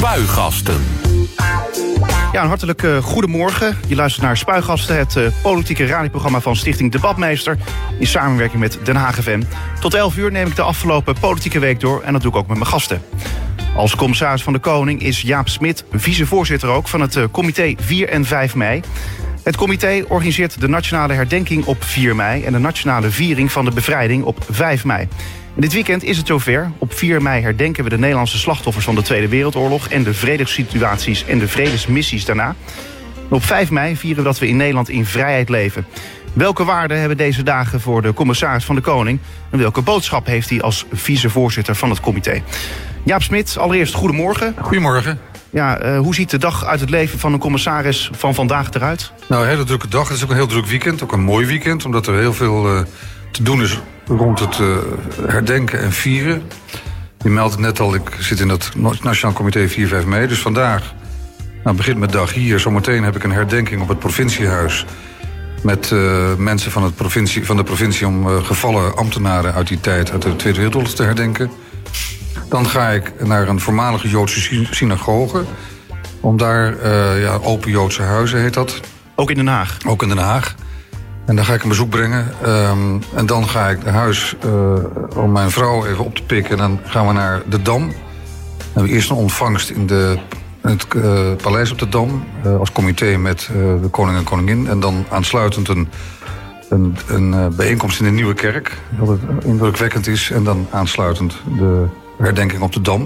Spuigasten. Ja, een hartelijk uh, goedemorgen. Je luistert naar Spuigasten, het uh, politieke radioprogramma van Stichting Debatmeester... in samenwerking met Den Haag FM. Tot 11 uur neem ik de afgelopen politieke week door en dat doe ik ook met mijn gasten. Als commissaris van de Koning is Jaap Smit vicevoorzitter ook... van het uh, comité 4 en 5 mei. Het comité organiseert de nationale herdenking op 4 mei... en de nationale viering van de bevrijding op 5 mei. Dit weekend is het zover. Op 4 mei herdenken we de Nederlandse slachtoffers van de Tweede Wereldoorlog... en de vredessituaties en de vredesmissies daarna. En op 5 mei vieren we dat we in Nederland in vrijheid leven. Welke waarden hebben deze dagen voor de commissaris van de Koning... en welke boodschap heeft hij als vicevoorzitter van het comité? Jaap Smit, allereerst goedemorgen. Goedemorgen. Ja, uh, hoe ziet de dag uit het leven van een commissaris van vandaag eruit? Nou, een hele drukke dag. Het is ook een heel druk weekend. Ook een mooi weekend, omdat er heel veel uh, te doen is rond het uh, herdenken en vieren. Je meldt het net al, ik zit in het Nationaal Comité 4-5 mei. Dus vandaag nou, begint mijn dag hier. Zometeen heb ik een herdenking op het provinciehuis... met uh, mensen van, het provincie, van de provincie om uh, gevallen ambtenaren uit die tijd... uit de Tweede Wereldoorlog te herdenken. Dan ga ik naar een voormalige Joodse synagoge. Om daar, ja, Open Joodse Huizen heet dat. Ook in Den Haag? Ook in Den Haag. En dan ga ik een bezoek brengen. Um, en dan ga ik naar huis uh, om mijn vrouw even op te pikken. En dan gaan we naar de Dam. Dan hebben we eerst een ontvangst in, de, het uh, paleis op de Dam. Uh, als comité met de koning en koningin. En dan aansluitend een, een, een bijeenkomst in de Nieuwe Kerk. Dat het indrukwekkend is. En dan aansluitend de herdenking op de Dam.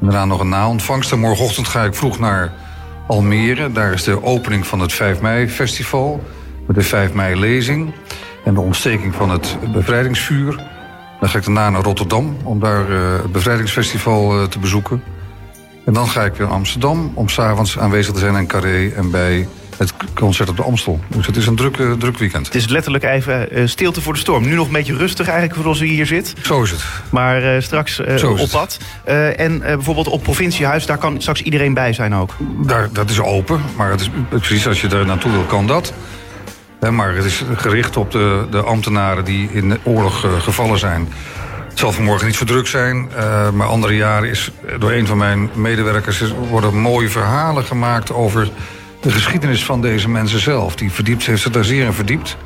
En daarna nog een na-ontvangst. En morgenochtend ga ik vroeg naar Almere. Daar is de opening van het 5 mei festival met de 5 mei lezing en de ontsteking van het bevrijdingsvuur. Dan ga ik daarna naar Rotterdam om daar uh, het bevrijdingsfestival uh, te bezoeken. En dan ga ik weer naar Amsterdam om s'avonds aanwezig te zijn in Carré en bij het concert op de Amstel. Dus het is een druk, uh, druk weekend. Het is letterlijk even stilte voor de storm. Nu nog een beetje rustig eigenlijk voor als u hier zit. Zo is het. Maar straks op pad. en bijvoorbeeld op provinciehuis, daar kan straks iedereen bij zijn ook. Daar, dat is open, maar het is, precies als je daar naartoe wil, kan dat. Maar het is gericht op de, de ambtenaren die in de oorlog uh, gevallen zijn. Het zal vanmorgen niet zo druk zijn, uh, maar andere jaren is door een van mijn medewerkers is, worden mooie verhalen gemaakt over de geschiedenis van deze mensen zelf. Die verdiept, heeft zich daar zeer in verdiept.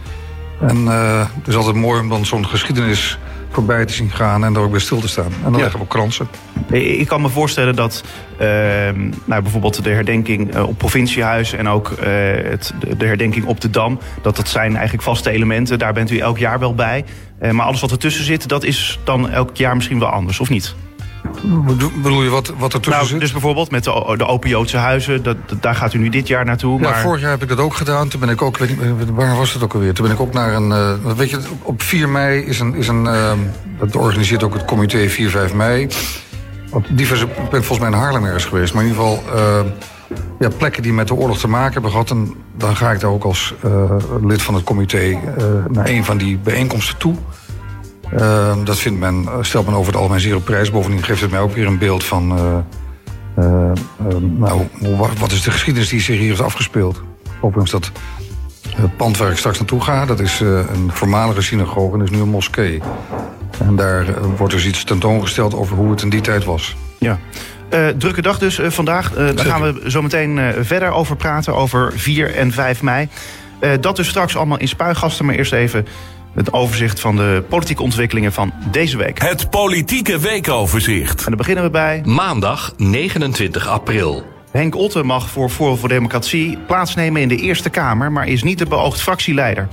En uh, het is altijd mooi om dan zo'n geschiedenis voorbij te zien gaan en daar ook bij stil te staan. En dan leggen we op kransen. Ik kan me voorstellen dat uh, nou, bijvoorbeeld de herdenking op provinciehuis en ook uh, het, de herdenking op de Dam, dat dat zijn eigenlijk vaste elementen. Daar bent u elk jaar wel bij. Uh, maar alles wat ertussen zit, dat is dan elk jaar misschien wel anders, of niet? Bedoel je wat, wat er tussen nou, zit? Dus bijvoorbeeld met de, de Open Joodse huizen, dat, daar gaat u nu dit jaar naartoe. Ja, maar... vorig jaar heb ik dat ook gedaan. Toen ben ik ook, weet niet, waar was het ook alweer? Toen ben ik ook naar een, uh, weet je, op 4 mei is een, is een uh, dat organiseert ook het comité 4-5 mei. Op diverse, ik ben volgens mij in Haarlem ergens geweest, maar in ieder geval uh, ja, plekken die met de oorlog te maken hebben gehad. En dan ga ik daar ook als lid van het comité naar een van die bijeenkomsten toe. Uh, dat vindt men, stelt men over het algemeen zeer op prijs. Bovendien geeft het mij ook weer een beeld van... Uh, uh, nou, wat is de geschiedenis die zich hier heeft afgespeeld? Overigens dat het pand waar ik straks naartoe ga... dat is een voormalige synagoge en is nu een moskee. En daar wordt dus iets tentoongesteld over hoe het in die tijd was. Ja. Uh, drukke dag dus uh, vandaag. Uh, daar gaan we zo meteen verder over praten, over 4 en 5 mei. dat dus straks allemaal in spuigasten, maar eerst even het overzicht van de politieke ontwikkelingen van deze week. Het politieke weekoverzicht. En dan beginnen we bij... Maandag 29 april. Henk Otte mag voor Forum voor Democratie plaatsnemen in de Eerste Kamer... maar is niet de beoogd fractieleider.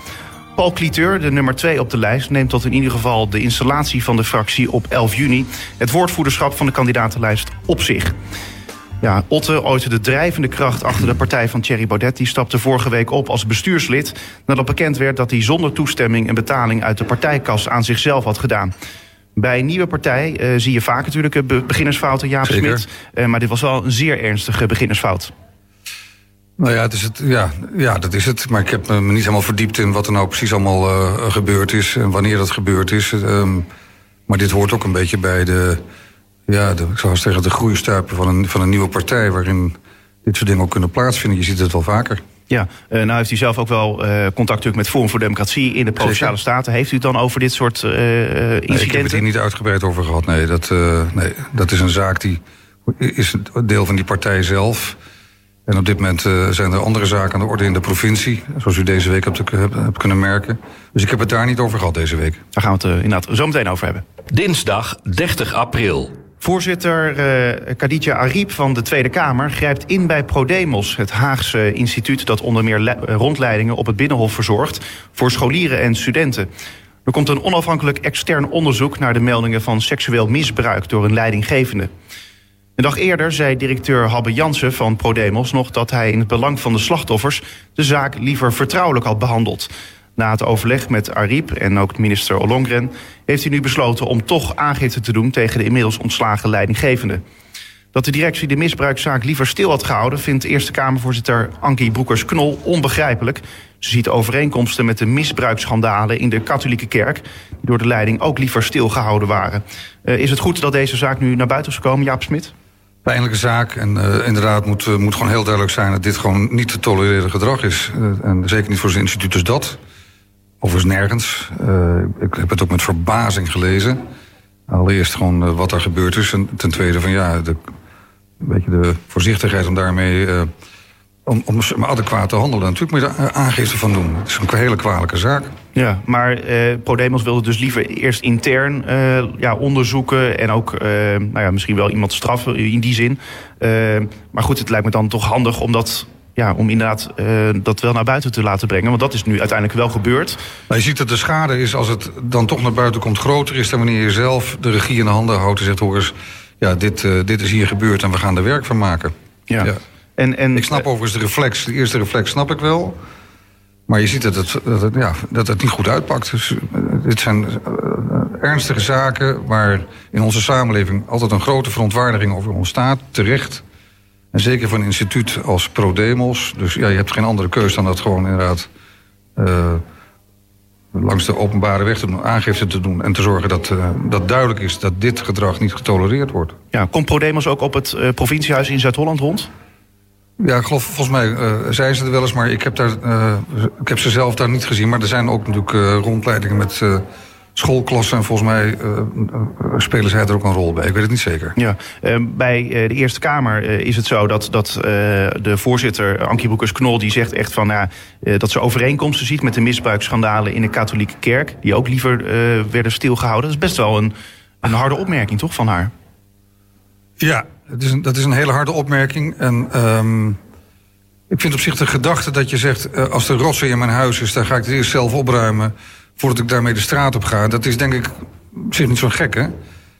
Paul Cliteur, de nummer 2 op de lijst, neemt tot in ieder geval de installatie van de fractie op 11 juni het woordvoerderschap van de kandidatenlijst op zich. Ja, Otte, ooit de drijvende kracht achter de partij van Thierry Baudet... die stapte vorige week op als bestuurslid... nadat bekend werd dat hij zonder toestemming... een betaling uit de partijkas aan zichzelf had gedaan. Bij een nieuwe partij uh, zie je vaak natuurlijk uh, beginnersfouten, Jaap Smit. Uh, maar dit was wel een zeer ernstige beginnersfout. Nou ja, het is het, ja, ja, dat is het. Maar ik heb me niet helemaal verdiept in wat er nou precies allemaal uh, gebeurd is... en wanneer dat gebeurd is. Um, maar dit hoort ook een beetje bij de... Ja, de, ik zou zeggen de groeistuipen van een, van een nieuwe partij... waarin dit soort dingen ook kunnen plaatsvinden. Je ziet het wel vaker. Ja, uh, nou heeft u zelf ook wel uh, contact met Forum voor Democratie in de Provinciale Staten. Heeft u het dan over dit soort uh, incidenten? Nee, ik heb het hier niet uitgebreid over gehad. Nee, dat, nee, dat is een zaak die is een deel van die partij zelf. En op dit moment uh, zijn er andere zaken aan de orde in de provincie. Zoals u deze week hebt, hebt, kunnen merken. Dus ik heb het daar niet over gehad deze week. Daar gaan we het uh, inderdaad zo meteen over hebben. Dinsdag 30 april. Voorzitter uh, Khadija Ariep van de Tweede Kamer grijpt in bij Prodemos, het Haagse instituut dat onder meer rondleidingen op het Binnenhof verzorgt voor scholieren en studenten. Er komt een onafhankelijk extern onderzoek naar de meldingen van seksueel misbruik door een leidinggevende. Een dag eerder zei directeur Habbe Jansen van Prodemos nog dat hij in het belang van de slachtoffers de zaak liever vertrouwelijk had behandeld. Na het overleg met Ariep en ook minister Ollongren heeft hij nu besloten om toch aangifte te doen tegen de inmiddels ontslagen leidinggevende. Dat de directie de misbruikzaak liever stil had gehouden, vindt Eerste Kamervoorzitter Ankie Broekers-Knol onbegrijpelijk. Ze ziet overeenkomsten met de misbruiksschandalen in de katholieke kerk, die door de leiding ook liever stilgehouden waren. Uh, is het goed dat deze zaak nu naar buiten is gekomen, Jaap Smit? Pijnlijke zaak. En uh, inderdaad moet, uh, moet gewoon heel duidelijk zijn dat dit gewoon niet te tolereren gedrag is. en zeker niet voor zijn instituut als dat. Overigens nergens. ik heb het ook met verbazing gelezen. Allereerst gewoon wat er gebeurd is. En ten tweede van ja, de, een beetje de voorzichtigheid om daarmee om, om adequaat te handelen. Natuurlijk moet je daar aangifte van doen. Het is een hele kwalijke zaak. Ja, maar eh, Podemos wilde dus liever eerst intern eh, ja, onderzoeken... en ook eh, nou ja, misschien wel iemand straffen in die zin. Eh, maar goed, het lijkt me dan toch handig om dat... Ja, om inderdaad uh, dat wel naar buiten te laten brengen. Want dat is nu uiteindelijk wel gebeurd. Nou, je ziet dat de schade is, als het dan toch naar buiten komt... groter is dan wanneer je zelf de regie in de handen houdt... en zegt, hoor eens, ja, dit, uh, dit is hier gebeurd en we gaan er werk van maken. Ja. ja. En, en, ik snap overigens de reflex, de eerste reflex snap ik wel. Maar je ziet dat het, dat het, ja, dat het niet goed uitpakt. Dus, uh, dit zijn ernstige zaken waar in onze samenleving altijd een grote verontwaardiging over ontstaat, terecht. En zeker van een instituut als ProDemos. Dus ja, je hebt geen andere keus dan dat gewoon inderdaad uh, langs de openbare weg te doen, aangifte te doen... en te zorgen dat, dat duidelijk is dat dit gedrag niet getolereerd wordt. Ja, komt ProDemos ook op het provinciehuis in Zuid-Holland rond? Ja, ik geloof, volgens mij uh, zijn ze er wel eens, maar ik heb, daar, ik heb ze zelf daar niet gezien. Maar er zijn ook natuurlijk rondleidingen met schoolklassen. En volgens mij spelen zij er ook een rol bij. Ik weet het niet zeker. Ja, bij de Eerste Kamer is het zo dat, dat de voorzitter Ankie Broekers-Knol... die zegt echt van, nou, dat ze overeenkomsten ziet met de misbruiksschandalen in de katholieke kerk. Die ook liever werden stilgehouden. Dat is best wel een, een harde opmerking, toch, van haar? Ja, dat is een, dat is een hele harde opmerking. En um, ik vind op zich de gedachte dat je zegt... Uh, als er rotzooi in mijn huis is, dan ga ik het eerst zelf opruimen... voordat ik daarmee de straat op ga. Dat is denk ik op zich niet zo gek, hè?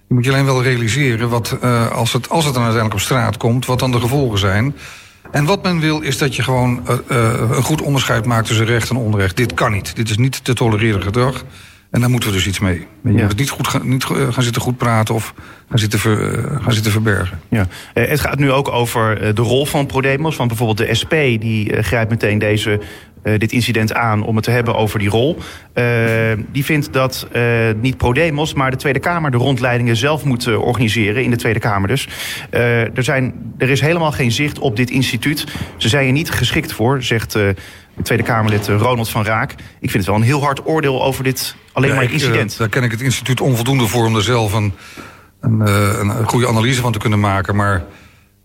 Je moet je alleen wel realiseren, wat, uh, als, het, als het dan uiteindelijk op straat komt... wat dan de gevolgen zijn. En wat men wil is dat je gewoon uh, een goed onderscheid maakt tussen recht en onrecht. Dit kan niet. Dit is niet te tolereren gedrag. En daar moeten we dus iets mee. Je ja. moet niet, goed gaan, niet gaan zitten goed praten of gaan zitten, ver, gaan zitten verbergen. Ja. Het gaat nu ook over de rol van ProDemos. Van bijvoorbeeld de SP, die grijpt meteen deze, dit incident aan om het te hebben over die rol. die vindt dat niet ProDemos, maar de Tweede Kamer de rondleidingen zelf moet organiseren. In de Tweede Kamer dus. er, zijn, er is helemaal geen zicht op dit instituut. Ze zijn er niet geschikt voor, zegt Tweede Kamerlid eh, Ronald van Raak. Ik vind het wel een heel hard oordeel over dit alleen ja, maar incident. Ik, daar ken ik het instituut onvoldoende voor om er zelf een, een, eh, een, goede analyse van te kunnen maken. Maar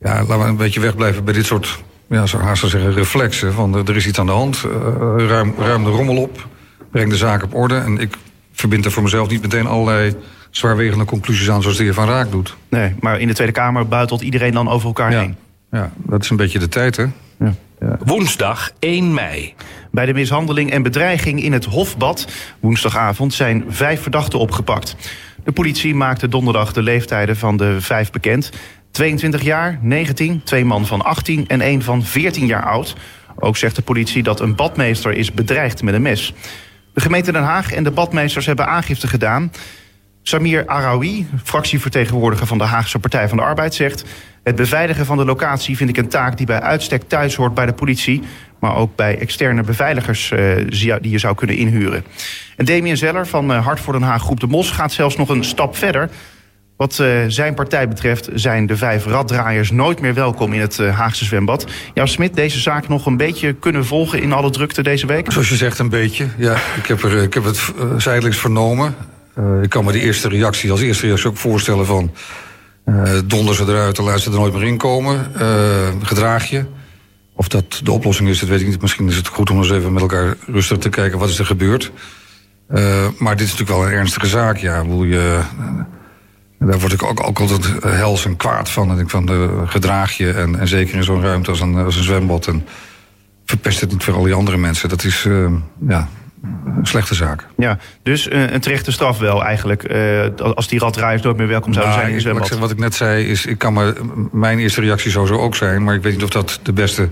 ja, laten we een beetje wegblijven bij dit soort, ja, zo haast zeggen, reflexen. Van er is iets aan de hand, uh, ruim, ruim de rommel op, breng de zaak op orde. En ik verbind er voor mezelf niet meteen allerlei zwaarwegende conclusies aan zoals de heer Van Raak doet. Nee, maar in de Tweede Kamer buitelt iedereen dan over elkaar ja. heen. Ja, dat is een beetje de tijd, hè? Ja. Ja. Woensdag 1 mei. Bij de mishandeling en bedreiging in het Hofbad woensdagavond zijn vijf verdachten opgepakt. De politie maakte donderdag de leeftijden van de vijf bekend. 22 jaar, 19, twee man van 18 en één van 14 jaar oud. Ook zegt de politie dat een badmeester is bedreigd met een mes. De gemeente Den Haag en de badmeesters hebben aangifte gedaan. Samir Araoui, fractievertegenwoordiger van de Haagse Partij van de Arbeid, zegt... Het beveiligen van de locatie vind ik een taak die bij uitstek thuis hoort bij de politie, maar ook bij externe beveiligers uh, die je zou kunnen inhuren. En Damien Zeller van uh, Hart voor Den Haag Groep de Mos gaat zelfs nog een stap verder. Wat uh, zijn partij betreft zijn de vijf raddraaiers nooit meer welkom in het Haagse zwembad. Ja, Smit, deze zaak nog een beetje kunnen volgen in alle drukte deze week? Zoals je zegt, een beetje. Ja, ik heb, er, ik heb het zijdelings vernomen. ik kan me die eerste reactie als eerste reactie ook voorstellen van Uh, donder ze eruit, dan laat ze er nooit meer in komen. Uh, gedraag je. Of dat de oplossing is, dat weet ik niet. Misschien is het goed om eens even met elkaar rustig te kijken wat is er gebeurd. Uh, maar dit is natuurlijk wel een ernstige zaak. Ja, wil je, daar word ik ook, ook altijd hels en kwaad van. En ik van de gedraag je en, en zeker in zo'n ruimte als een, als een zwembad. En verpest het niet voor al die andere mensen. Dat is, ja, een slechte zaak. Ja, dus uh, een terechte straf wel eigenlijk. Uh, als die raddraaiers nooit meer welkom zouden nou, zijn in Zeg, wat ik net zei is, ik kan maar, mijn eerste reactie zou zo ook zijn... maar ik weet niet of dat de beste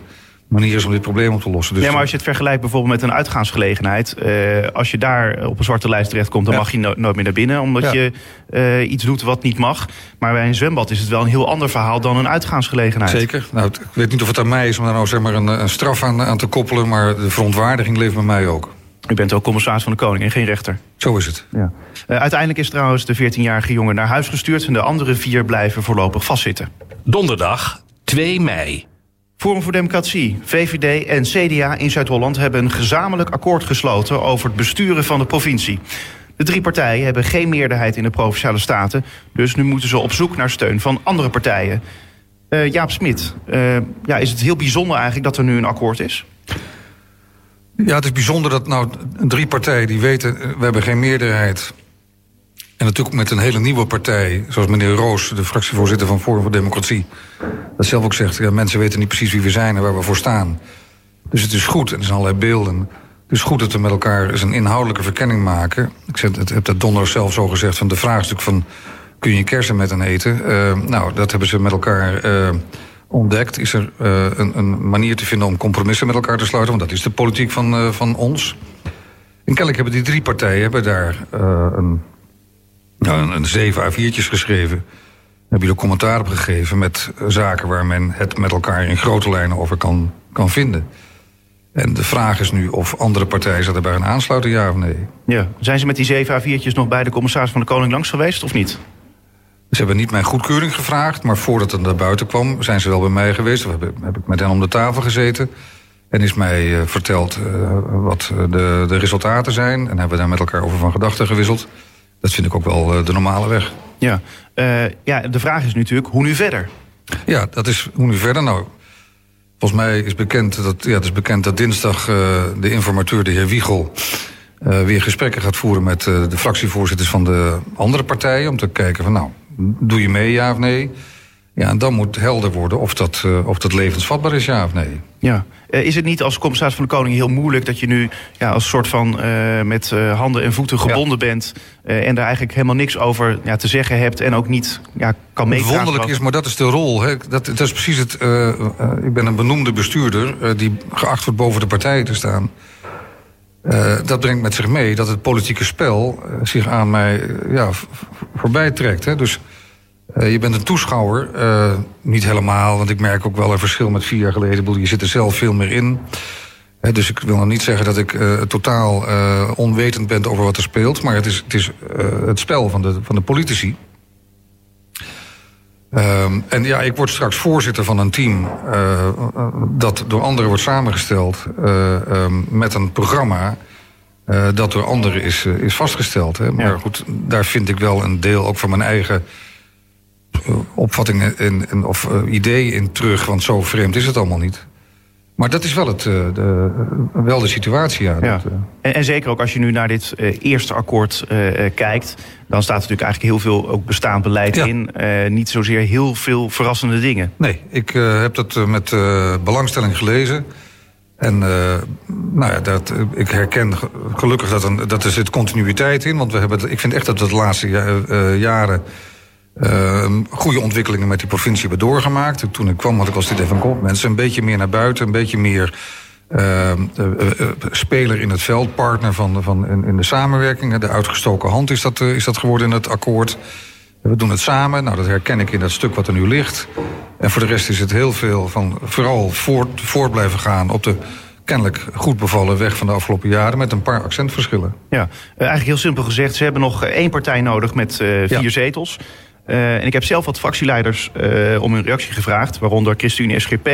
manier is om dit probleem op te lossen. Dus ja, maar als je het vergelijkt bijvoorbeeld met een uitgaansgelegenheid... Uh, als je daar op een zwarte lijst terechtkomt... dan mag je nooit meer naar binnen, omdat je uh, iets doet wat niet mag. Maar bij een zwembad is het wel een heel ander verhaal dan een uitgaansgelegenheid. Zeker. Nou, ik weet niet of het aan mij is om daar nou zeg maar een, een straf aan, aan te koppelen... maar de verontwaardiging leeft bij mij ook. U bent ook commissaris van de Koning en geen rechter. Zo is het. Ja. Uh, uiteindelijk is trouwens de 14-jarige jongen naar huis gestuurd... en de andere vier blijven voorlopig vastzitten. Donderdag 2 mei. Forum voor Democratie, VVD en CDA in Zuid-Holland... hebben een gezamenlijk akkoord gesloten over het besturen van de provincie. De drie partijen hebben geen meerderheid in de Provinciale Staten... dus nu moeten ze op zoek naar steun van andere partijen. Uh, Jaap Smit, uh, ja, is het heel bijzonder eigenlijk dat er nu een akkoord is? Ja, het is bijzonder dat nou drie partijen die weten... Eh, we hebben geen meerderheid... En natuurlijk met een hele nieuwe partij, zoals meneer Roos, de fractievoorzitter van Forum voor Democratie, dat zelf ook zegt: ja, mensen weten niet precies wie we zijn en waar we voor staan. Dus het is goed, en er zijn allerlei beelden. Het is goed dat we met elkaar eens een inhoudelijke verkenning maken. Ik heb dat donderdag zelf zo gezegd: van de vraagstuk van kun je kersen met een eten? Uh, nou, dat hebben ze met elkaar. Uh, ontdekt... is er uh, een, een, manier te vinden om compromissen met elkaar te sluiten. Want dat is de politiek van, van ons. En kennelijk hebben die drie partijen hebben daar een, nou, een, een zeven A4'tjes geschreven. Hebben er commentaar op gegeven met zaken waar men het met elkaar in grote lijnen over kan, kan vinden. En de vraag is nu of andere partijen zich daarbij gaan aansluiten, ja of nee. Ja. Zijn ze met die zeven A4'tjes nog bij de commissaris van de Koning langs geweest of niet? Ze hebben niet mijn goedkeuring gevraagd, maar voordat het naar buiten kwam... zijn ze wel bij mij geweest, of heb, heb ik met hen om de tafel gezeten... En is mij uh, verteld uh, wat de, de, resultaten zijn. En hebben we daar met elkaar over van gedachten gewisseld. Dat vind ik ook wel uh, de normale weg. Ja. ja, de vraag is natuurlijk, hoe nu verder? Ja, dat is hoe nu verder. Nou, volgens mij is bekend dat, ja, het is bekend dat dinsdag de informateur, de heer Wiegel... weer gesprekken gaat voeren met de fractievoorzitters van de andere partijen... om te kijken van nou, Doe je mee, ja of nee? Ja, en dan moet helder worden of dat, uh, of dat levensvatbaar is, ja of nee. Ja. Uh, is het niet als commissaris van de Koning heel moeilijk... dat je nu ja, als soort van uh, met handen en voeten gebonden ja. bent... en daar eigenlijk helemaal niks over ja, te zeggen hebt... en ook niet ja, kan meepraten? Wonderlijk is, maar dat is de rol. Hè. Dat, dat is precies het... ik ben een benoemde bestuurder... die geacht wordt boven de partijen te staan... Dat brengt met zich mee dat het politieke spel zich aan mij ja, voorbij trekt. Hè? Dus je bent een toeschouwer. niet helemaal, want ik merk ook wel een verschil met vier jaar geleden. Je zit er zelf veel meer in. dus ik wil nog niet zeggen dat ik totaal onwetend ben over wat er speelt. Maar het is het, is, het spel van de, van de politici. Um, en ja, ik word straks voorzitter van een team dat door anderen wordt samengesteld um, met een programma dat door anderen is, is vastgesteld. Hè. Maar ja. goed, daar vind ik wel een deel ook van mijn eigen opvattingen en, of ideeën in terug. Want zo vreemd is het allemaal niet. Maar dat is wel, het, de, wel de situatie, ja. ja. Dat, en, en, zeker ook als je nu naar dit eerste akkoord kijkt dan staat er natuurlijk eigenlijk heel veel ook bestaand beleid ja. in. Uh, niet zozeer heel veel verrassende dingen. Nee, ik uh, heb dat uh, met belangstelling gelezen. En nou ja, dat, ik herken gelukkig dat, een, dat er zit continuïteit in. Want we hebben, ik vind echt dat we de laatste jaren... goede ontwikkelingen met die provincie hebben doorgemaakt. Toen ik kwam had ik als dit even kop. Mensen een beetje meer naar buiten, een beetje meer uh, speler in het veld, partner van, van in, in, de samenwerking. De uitgestoken hand is dat, is dat geworden in het akkoord. We doen het samen, nou dat herken ik in dat stuk wat er nu ligt. En voor de rest is het heel veel van vooral voort, voort blijven gaan op de kennelijk goed bevallen weg van de afgelopen jaren met een paar accentverschillen. Ja, eigenlijk heel simpel gezegd, ze hebben nog één partij nodig met vier ja. zetels. En ik heb zelf wat fractieleiders om hun reactie gevraagd, waaronder ChristenUnie SGP,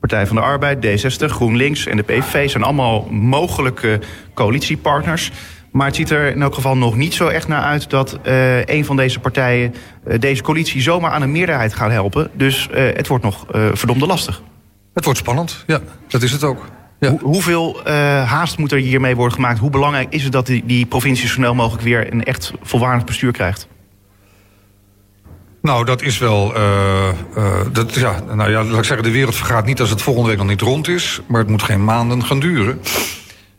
Partij van de Arbeid, D60, GroenLinks en de PVV zijn allemaal mogelijke coalitiepartners. Maar het ziet er in elk geval nog niet zo echt naar uit dat uh, een van deze partijen uh, deze coalitie zomaar aan een meerderheid gaat helpen. Dus uh, het wordt nog verdomde lastig. Het wordt spannend, ja, dat is het ook. Ja. Hoe, hoeveel haast moet er hiermee worden gemaakt? Hoe belangrijk is het dat die, die provincie zo snel mogelijk weer een echt volwaardig bestuur krijgt? Nou, dat is wel. Uh, uh, dat, ja, nou ja, laat ik zeggen, de wereld vergaat niet als het volgende week nog niet rond is. Maar het moet geen maanden gaan duren.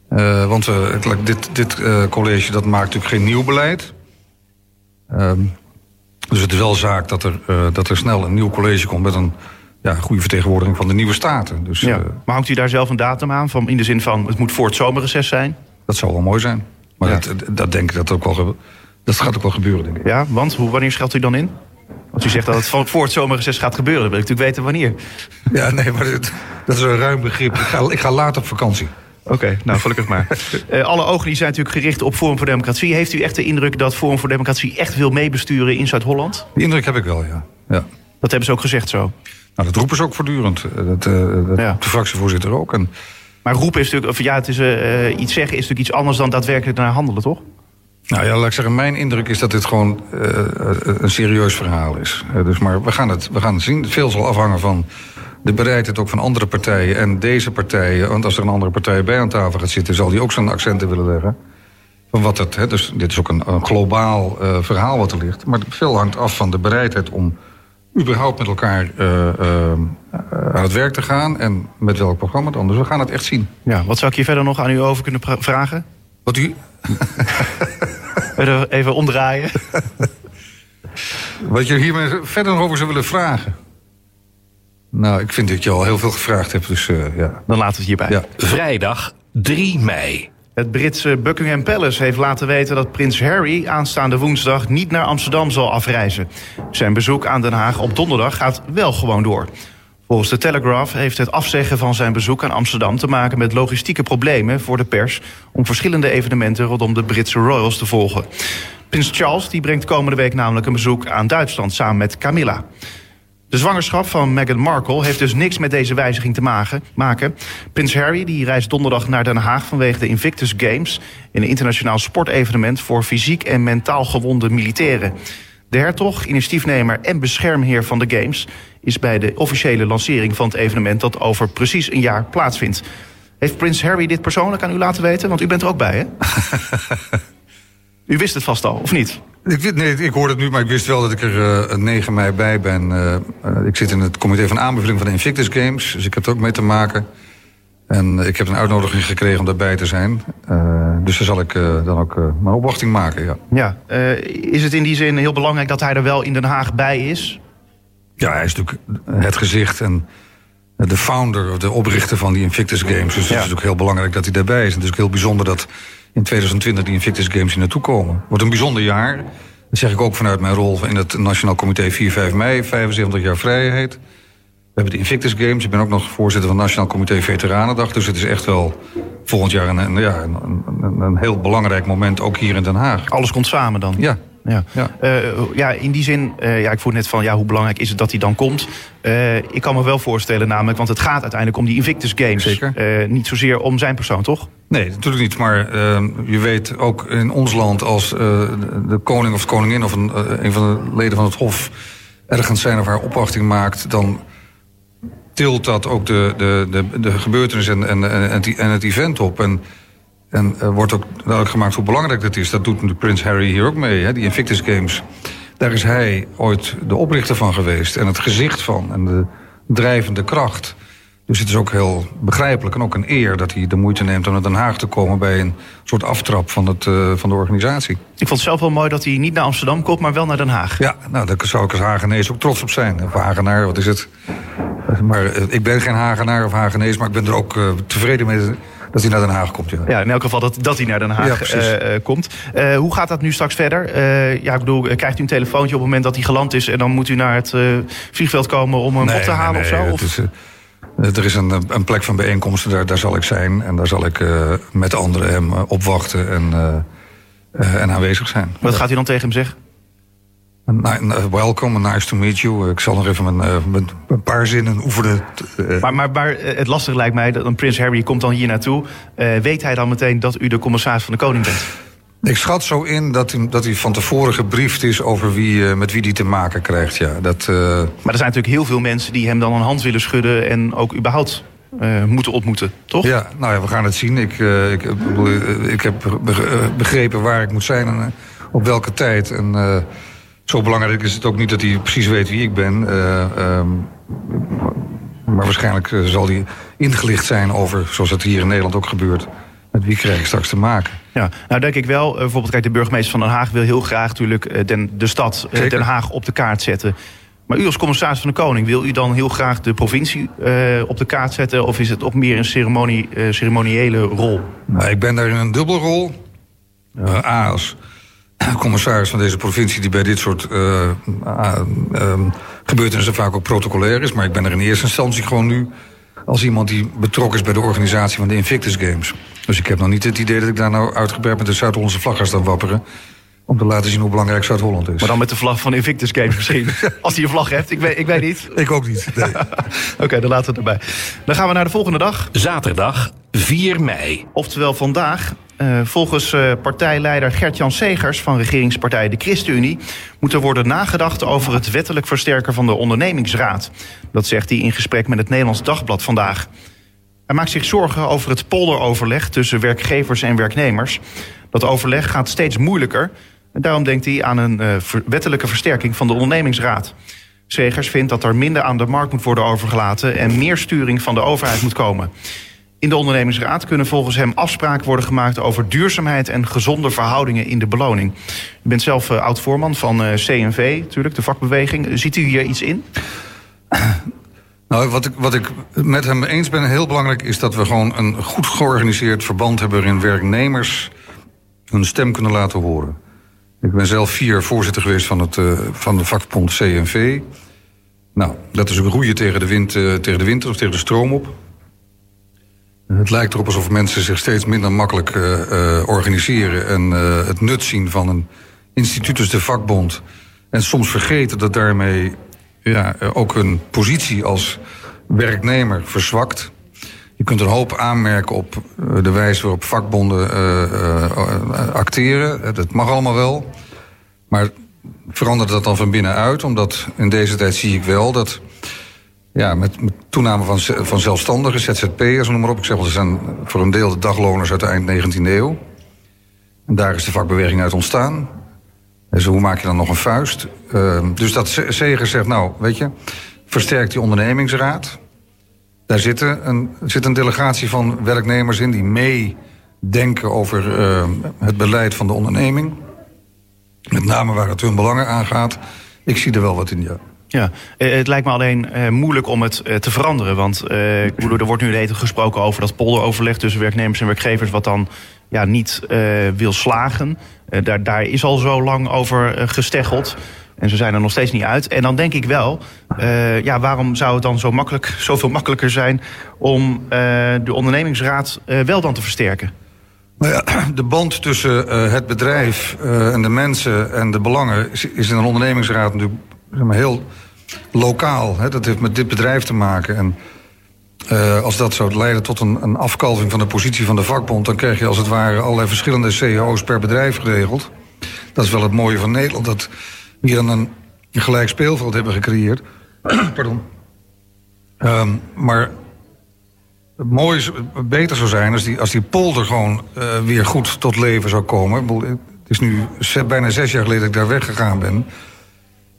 Uh, want het, dit, dit college dat maakt natuurlijk geen nieuw beleid. Ehm, dus het is wel zaak dat er, dat er snel een nieuw college komt met een ja, goede vertegenwoordiging van de nieuwe staten. Dus, ja. Maar hangt u daar zelf een datum aan? Van, in de zin van het moet voor het zomerreces zijn? Dat zou wel mooi zijn. Maar ja. dat, dat denk ik dat ook wel. Dat gaat ook wel gebeuren, denk ik. Ja, want hoe, wanneer scheldt u dan in? Want u zegt dat het voor het zomerreces gaat gebeuren. Dan wil ik natuurlijk weten wanneer. Ja, nee, maar dat, dat is een ruim begrip. Ik ga, ik ga later op vakantie. Oké, okay, nou gelukkig maar. Uh, alle ogen die zijn natuurlijk gericht op Forum voor Democratie. Heeft u echt de indruk dat Forum voor Democratie echt wil meebesturen in Zuid-Holland? Die indruk heb ik wel, ja. ja. Dat hebben ze ook gezegd zo? Nou, dat roepen ze ook voortdurend. Dat, uh, dat ja. De fractievoorzitter ook. En... Maar roepen is natuurlijk, of ja, het is, uh, iets zeggen is natuurlijk iets anders dan daadwerkelijk naar handelen, toch? Nou ja, laat ik zeggen, mijn indruk is dat dit gewoon uh, een serieus verhaal is. Uh, dus maar we gaan, het, we gaan het zien. Veel zal afhangen van de bereidheid ook van andere partijen en deze partijen. Want als er een andere partij bij aan tafel gaat zitten, zal die ook zijn accenten willen leggen. Van wat het, hè, dus dit is ook een, een globaal uh, verhaal wat er ligt. Maar veel hangt af van de bereidheid om überhaupt met elkaar aan het werk te gaan. En met welk programma dan. Dus we gaan het echt zien. Ja, wat zou ik hier verder nog aan u over kunnen vragen? Wat u... Even omdraaien. Wat je hier verder nog over zou willen vragen? Nou, ik vind dat je al heel veel gevraagd hebt, dus uh, ja. Dan laten we het hierbij. Ja. Vrijdag 3 mei. Het Britse Buckingham Palace heeft laten weten dat prins Harry aanstaande woensdag niet naar Amsterdam zal afreizen. Zijn bezoek aan Den Haag op donderdag gaat wel gewoon door. Volgens de Telegraph heeft het afzeggen van zijn bezoek aan Amsterdam te maken met logistieke problemen voor de pers om verschillende evenementen rondom de Britse Royals te volgen. Prins Charles die brengt komende week namelijk een bezoek aan Duitsland samen met Camilla. De zwangerschap van Meghan Markle heeft dus niks met deze wijziging te maken. Prins Harry die reist donderdag naar Den Haag vanwege de Invictus Games, een internationaal sportevenement voor fysiek en mentaal gewonde militairen. De hertog, initiatiefnemer en beschermheer van de Games, is bij de officiële lancering van het evenement dat over precies een jaar plaatsvindt. Heeft prins Harry dit persoonlijk aan u laten weten? Want u bent er ook bij, hè? u wist het vast al, of niet? Ik, nee, ik hoorde het nu, maar ik wist wel dat ik er uh, 9 mei bij ben. Uh, ik zit in het comité van aanbeveling van de Invictus Games, dus ik heb er ook mee te maken. En ik heb een uitnodiging gekregen om daarbij te zijn. Dus daar zal ik dan ook mijn opwachting maken, ja. Ja, is het in die zin heel belangrijk dat hij er wel in Den Haag bij is? Ja, hij is natuurlijk het gezicht en de founder, de oprichter van die Invictus Games. Dus het is natuurlijk heel belangrijk dat hij daarbij is. En het is ook heel bijzonder dat in 2020 die Invictus Games hier naartoe komen. wordt een bijzonder jaar. Dat zeg ik ook vanuit mijn rol in het Nationaal Comité 4-5 mei, 75 jaar vrijheid. We hebben de Invictus Games. Ik ben ook nog voorzitter van het Nationaal Comité Veteranendag. Dus het is echt wel volgend jaar een, een ja, een, een, een, heel belangrijk moment, ook hier in Den Haag. Alles komt samen dan? Ja. Ja. Ja. Uh, ja, in die zin, uh, ja, ik voel net van ja, hoe belangrijk is het dat hij dan komt. Uh, ik kan me wel voorstellen namelijk, want het gaat uiteindelijk om die Invictus Games. Zeker. niet zozeer om zijn persoon, toch? Nee, natuurlijk niet. Maar ehm, je weet ook in ons land als de koning of de koningin of een, een van de leden van het hof ergens zijn of haar opwachting maakt, dan tilt dat ook de, de, de, de gebeurtenis en, en, en, en het event op. En, en er wordt ook duidelijk gemaakt hoe belangrijk dat is. Dat doet Prins Harry hier ook mee, hè, die Invictus Games. Daar is hij ooit de oprichter van geweest en het gezicht van en de drijvende kracht. Dus het is ook heel begrijpelijk en ook een eer dat hij de moeite neemt om naar Den Haag te komen bij een soort aftrap van, het, uh, van de organisatie. Ik vond het zelf wel mooi dat hij niet naar Amsterdam komt, maar wel naar Den Haag. Ja, nou, daar zou ik als Hagenees ook trots op zijn. Of Hagenaar, wat is het? Maar uh, ik ben geen Hagenaar of Hagenees, maar ik ben er ook uh, tevreden mee dat hij naar Den Haag komt. Ja, ja in elk geval dat, dat hij naar Den Haag ja, komt. hoe gaat dat nu straks verder? ja, ik bedoel, krijgt u een telefoontje op het moment dat hij geland is... en dan moet u naar het vliegveld komen om hem nee, op te halen nee, nee, of zo? Er is een, een, plek van bijeenkomsten, daar, daar zal ik zijn. En daar zal ik uh, met anderen hem opwachten en, uh, en aanwezig zijn. Wat gaat u dan tegen hem zeggen? Welcome, nice to meet you. Ik zal nog even mijn, mijn, een paar zinnen oefenen. Uh. Maar, maar, maar, het lastige lijkt mij, dat een prins Harry komt dan hier naartoe. Uh, weet hij dan meteen dat u de commissaris van de koning bent? Ik schat zo in dat hij, dat hij van tevoren gebriefd is over wie, uh, met wie hij te maken krijgt. Ja, dat, uh... Maar er zijn natuurlijk heel veel mensen die hem dan een hand willen schudden en ook überhaupt uh, moeten ontmoeten, toch? Ja, nou ja, we gaan het zien. Ik, ik, ik heb begrepen waar ik moet zijn en op welke tijd. En zo belangrijk is het ook niet dat hij precies weet wie ik ben. Um, maar waarschijnlijk zal hij ingelicht zijn over, zoals het hier in Nederland ook gebeurt met wie krijg ik straks te maken? Ja, nou denk ik wel, eh, bijvoorbeeld kijk, de burgemeester van Den Haag wil heel graag natuurlijk eh, den, de stad eh, Den Haag op de kaart zetten. Maar u als commissaris van de Koning, wil u dan heel graag de provincie uh, op de kaart zetten? Of is het ook meer een ceremonie, uh, ceremoniële rol? Nou, ik ben daar in een dubbelrol. Uh, A, als commissaris van deze provincie... die bij dit soort gebeurtenissen vaak ook protocolair is. Maar ik ben er in eerste instantie gewoon nu als iemand die betrokken is bij de organisatie van de Invictus Games. Dus ik heb nog niet het idee dat ik daar nou uitgebreid met de Zuid-Hollandse vlag ga staan wapperen. Om te laten zien hoe belangrijk Zuid-Holland is. Maar dan met de vlag van Invictus Games misschien. Als hij een vlag heeft. Ik weet, ik weet niet. Ik ook niet. Nee. Oké, dan laten we het erbij. Dan gaan we naar de volgende dag. Zaterdag 4 mei. Oftewel vandaag. Uh, volgens uh, partijleider Gert-Jan Segers van regeringspartij De ChristenUnie... moet er worden nagedacht over het wettelijk versterken van de ondernemingsraad. Dat zegt hij in gesprek met het Nederlands Dagblad vandaag. Hij maakt zich zorgen over het polderoverleg tussen werkgevers en werknemers. Dat overleg gaat steeds moeilijker. En daarom denkt hij aan een uh, wettelijke versterking van de ondernemingsraad. Segers vindt dat er minder aan de markt moet worden overgelaten... en meer sturing van de overheid moet komen. In de ondernemingsraad kunnen volgens hem afspraken worden gemaakt... over duurzaamheid en gezonde verhoudingen in de beloning. U bent zelf uh, oud-voorman van uh, CNV, natuurlijk, de vakbeweging. Ziet u hier iets in? Nou, wat ik, wat ik met hem eens ben, heel belangrijk... is dat we gewoon een goed georganiseerd verband hebben... waarin werknemers hun stem kunnen laten horen. Ik ben zelf vier voorzitter geweest van, het, uh, van de vakbond CNV. Nou, dat is ook roeien tegen de, wind, tegen de winter of tegen de stroom op. Het lijkt erop alsof mensen zich steeds minder makkelijk uh, organiseren... en het nut zien van een instituut als de vakbond... en soms vergeten dat daarmee ja, ook hun positie als werknemer verzwakt. Je kunt een hoop aanmerken op eh, de wijze waarop vakbonden acteren. Dat mag allemaal wel. Maar verandert dat dan van binnenuit? Omdat in deze tijd zie ik wel dat... Ja, met, met toename van, van zelfstandigen, ZZP'ers, noem maar op. Ik zeg wel, ze zijn voor een deel de dagloners uit de eind 19e eeuw. En daar is de vakbeweging uit ontstaan. Dus hoe maak je dan nog een vuist? Uh, dus dat Zeger zegt, nou, weet je, versterkt die ondernemingsraad. Daar zit een, zit een delegatie van werknemers in die meedenken over uh, het beleid van de onderneming. Met name waar het hun belangen aangaat. Ik zie er wel wat in, ja. Ja, eh, het lijkt me alleen uh, moeilijk om het uh, te veranderen. Want er wordt nu de gesproken over dat polderoverleg tussen werknemers en werkgevers, wat dan ja, niet wil slagen. daar, daar is al zo lang over gesteggeld. En ze zijn er nog steeds niet uit. En dan denk ik wel, ja, waarom zou het dan zo makkelijk, zoveel makkelijker zijn om de ondernemingsraad wel dan te versterken? Nou ja, de band tussen het bedrijf en de mensen en de belangen is in een ondernemingsraad natuurlijk maar, heel lokaal. Hè? Dat heeft met dit bedrijf te maken. En als dat zou leiden tot een, een afkalving van de positie van de vakbond, dan krijg je als het ware allerlei verschillende CEO's per bedrijf geregeld. Dat is wel het mooie van Nederland. Dat die dan een, gelijk speelveld hebben gecreëerd. Pardon. Um, maar het mooie, beter zou zijn als die, als die polder gewoon uh, weer goed tot leven zou komen. Het is nu bijna zes jaar geleden dat ik daar weggegaan ben.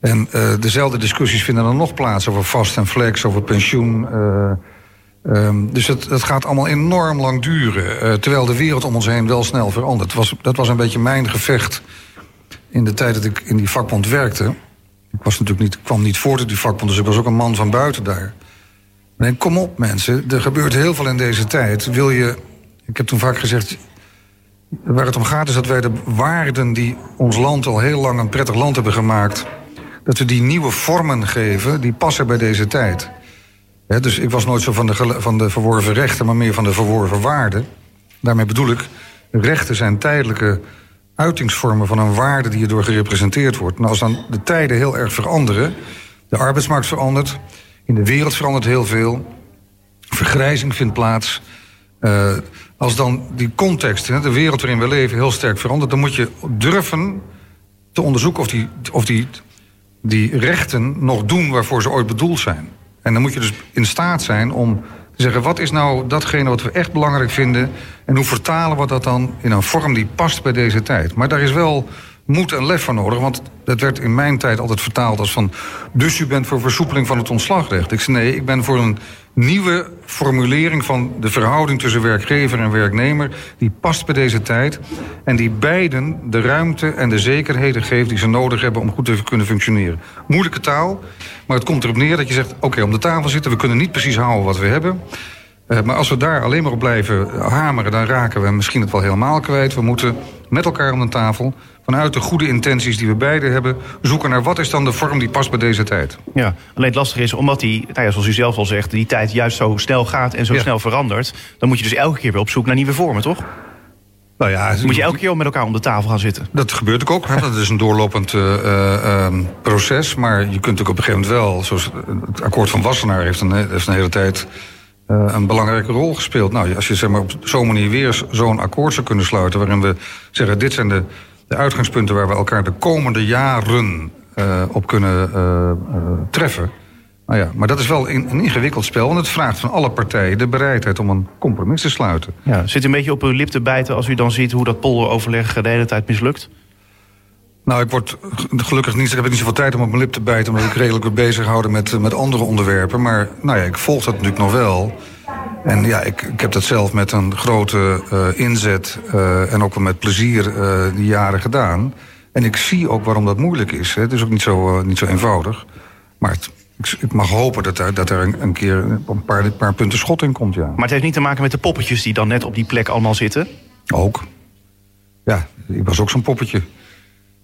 En uh, dezelfde discussies vinden dan nog plaats over vast en flex, over pensioen. Uh, um, dus het, het gaat allemaal enorm lang duren. terwijl de wereld om ons heen wel snel verandert. Dat was, dat was een beetje mijn gevecht in de tijd dat ik in die vakbond werkte. Ik was natuurlijk niet, kwam niet voort uit die vakbond, dus ik was ook een man van buiten daar. Nee, kom op mensen, er gebeurt heel veel in deze tijd. Wil je, ik heb toen vaak gezegd, waar het om gaat is dat wij de waarden die ons land al heel lang een prettig land hebben gemaakt, dat we die nieuwe vormen geven, die passen bij deze tijd. dus ik was nooit zo van de, van de verworven rechten, maar meer van de verworven waarden. Daarmee bedoel ik, rechten zijn tijdelijke uitingsvormen van een waarde die erdoor gerepresenteerd wordt. Nou, als dan de tijden heel erg veranderen, de arbeidsmarkt verandert, in de wereld verandert heel veel, vergrijzing vindt plaats. Uh, Als dan die context, de wereld waarin we leven, heel sterk verandert, dan moet je durven te onderzoeken of die, of die, die rechten nog doen waarvoor ze ooit bedoeld zijn. En dan moet je dus in staat zijn om te zeggen: wat is nou datgene wat we echt belangrijk vinden? En hoe vertalen we dat dan in een vorm die past bij deze tijd? Maar daar is wel moed en lef voor nodig. Want dat werd in mijn tijd altijd vertaald als van... dus u bent voor versoepeling van het ontslagrecht. Ik zei nee, ik ben voor een nieuwe formulering van de verhouding tussen werkgever en werknemer... die past bij deze tijd en die beiden de ruimte en de zekerheden geeft... die ze nodig hebben om goed te kunnen functioneren. Moeilijke taal, maar het komt erop neer dat je zegt... oké, om de tafel zitten, we kunnen niet precies houden wat we hebben... Uh, maar als we daar alleen maar op blijven hameren, dan raken we misschien het wel helemaal kwijt. We moeten met elkaar om de tafel vanuit de goede intenties die we beiden hebben... zoeken naar wat is dan de vorm die past bij deze tijd. Ja, alleen het lastige is, omdat die, nou ja, zoals u zelf al zegt... die tijd juist zo snel gaat en zo snel verandert... dan moet je dus elke keer weer op zoek naar nieuwe vormen, toch? Nou ja, moet je elke keer met elkaar om de tafel gaan zitten. Dat gebeurt ook. Hè. Dat is een doorlopend uh, uh, proces. Maar je kunt ook op een gegeven moment wel... zoals het akkoord van Wassenaar heeft een, heeft een hele tijd... Uh, een belangrijke rol gespeeld. Nou, als je zeg maar, op zo'n manier weer zo'n akkoord zou kunnen sluiten... waarin we zeggen, dit zijn de de uitgangspunten waar we elkaar de komende jaren uh, op kunnen uh, treffen. Nou ja, maar dat is wel een, een, ingewikkeld spel. En het vraagt van alle partijen de bereidheid om een compromis te sluiten. Ja, zit u een beetje op uw lip te bijten als u dan ziet hoe dat polderoverleg de hele tijd mislukt? Nou, ik word gelukkig niet, ik heb niet zoveel tijd om op mijn lip te bijten... omdat ik redelijk bezig bezighouden met, met andere onderwerpen. Maar nou ja, ik volg dat natuurlijk nog wel. En ja, ik, ik heb dat zelf met een grote uh, inzet uh, en ook wel met plezier uh, die jaren gedaan. En ik zie ook waarom dat moeilijk is. Hè. Het is ook niet zo, niet zo eenvoudig. Maar het, ik, ik, mag hopen dat er, dat er een, een keer een paar, een paar punten schot in komt, ja. Maar het heeft niet te maken met de poppetjes die dan net op die plek allemaal zitten? Ook. Ja, ik was ook zo'n poppetje.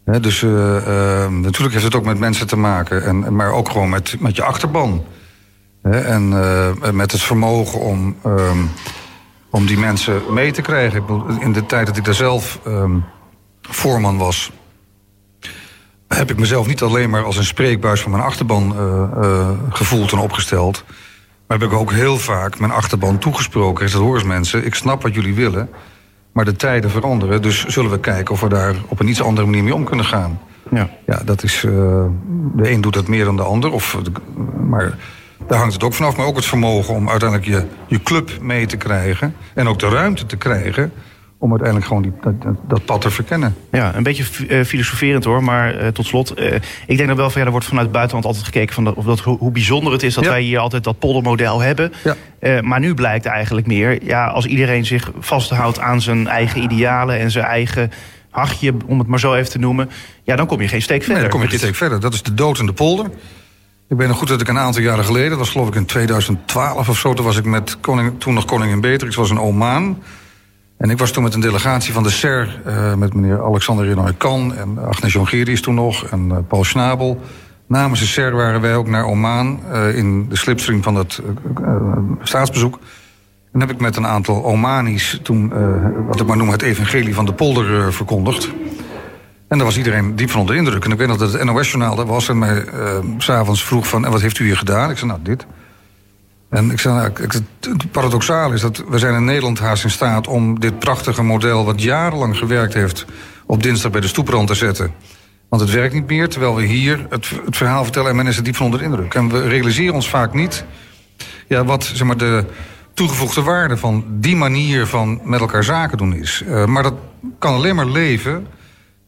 He, dus natuurlijk heeft het ook met mensen te maken. En, maar ook gewoon met, met je achterban. En uh, met het vermogen om, um, om die mensen mee te krijgen. In de tijd dat ik daar zelf um, voorman was... heb ik mezelf niet alleen maar als een spreekbuis van mijn achterban uh, uh, gevoeld en opgesteld... maar heb ik ook heel vaak mijn achterban toegesproken. Ik zei, hoor eens mensen, ik snap wat jullie willen... maar de tijden veranderen, dus zullen we kijken... of we daar op een iets andere manier mee om kunnen gaan. Ja, ja dat is... de een doet dat meer dan de ander, of, maar daar hangt het ook vanaf. Maar ook het vermogen om uiteindelijk je, je club mee te krijgen. En ook de ruimte te krijgen om uiteindelijk gewoon die, dat, dat, pad te verkennen. Ja, een beetje uh, filosoferend hoor, maar uh, tot slot. Uh, ik denk dat wel van ja, er wordt vanuit het buitenland altijd gekeken van dat, of dat, hoe, hoe bijzonder het is dat ja. wij hier altijd dat poldermodel hebben. Ja. maar nu blijkt eigenlijk meer, ja, als iedereen zich vasthoudt aan zijn eigen idealen en zijn eigen hachje, om het maar zo even te noemen, ja, dan kom je geen steek verder. Nee, dan kom je geen steek verder. Dat is de dood in de polder. Ik ben nog goed dat ik een aantal jaren geleden, dat was geloof ik in 2012 of zo, toen was ik met koning, toen nog koningin Beatrix, was in Oman. En ik was toen met een delegatie van de SER, uh, met meneer Alexander Renoy Kan en Agnes Jongerius toen nog en uh, Paul Schnabel. Namens de SER waren wij ook naar Oman uh, in de slipstream van dat staatsbezoek. En heb ik met een aantal Omanis toen, wat ik maar noem, het evangelie van de polder verkondigd. En daar was iedereen diep van onder de indruk. En ik weet dat het NOS-journaal was en mij uh, s'avonds vroeg van... en wat heeft u hier gedaan? Ik zei, nou, dit. En ik zei, nou, het paradoxaal is dat we zijn in Nederland haast in staat... om dit prachtige model wat jarenlang gewerkt heeft... op dinsdag bij de stoeprand te zetten. Want het werkt niet meer, terwijl we hier het, het verhaal vertellen... en men is diep van onder de indruk. En we realiseren ons vaak niet... Ja, wat zeg maar, de toegevoegde waarde van die manier van met elkaar zaken doen is. Uh, maar dat kan alleen maar leven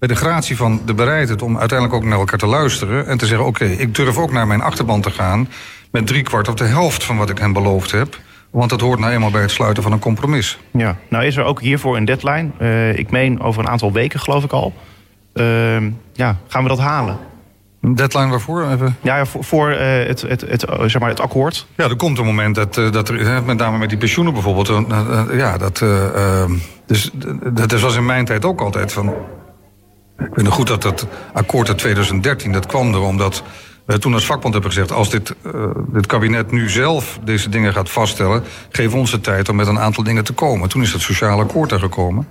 bij de gratie van de bereidheid om uiteindelijk ook naar elkaar te luisteren... en te zeggen, oké, okay, ik durf ook naar mijn achterban te gaan... met driekwart of de helft van wat ik hen beloofd heb... Want dat hoort nou eenmaal bij het sluiten van een compromis. Ja, nou is er ook hiervoor een deadline. Uh, ik meen over een aantal weken, geloof ik al. Uh, ja, gaan we dat halen? Een deadline waarvoor? Even? Ja, voor, voor uh, het, het, het, zeg maar het akkoord. Ja, er komt een moment dat, dat er, met name met die pensioenen bijvoorbeeld... ja, dat, ehm, dus, dat was in mijn tijd ook altijd van... Ik weet nog goed dat dat akkoord uit 2013, dat kwam er omdat we toen als vakbond hebben gezegd... als dit, uh, dit kabinet nu zelf deze dingen gaat vaststellen... geef ons de tijd om met een aantal dingen te komen. Toen is het sociale akkoord er gekomen.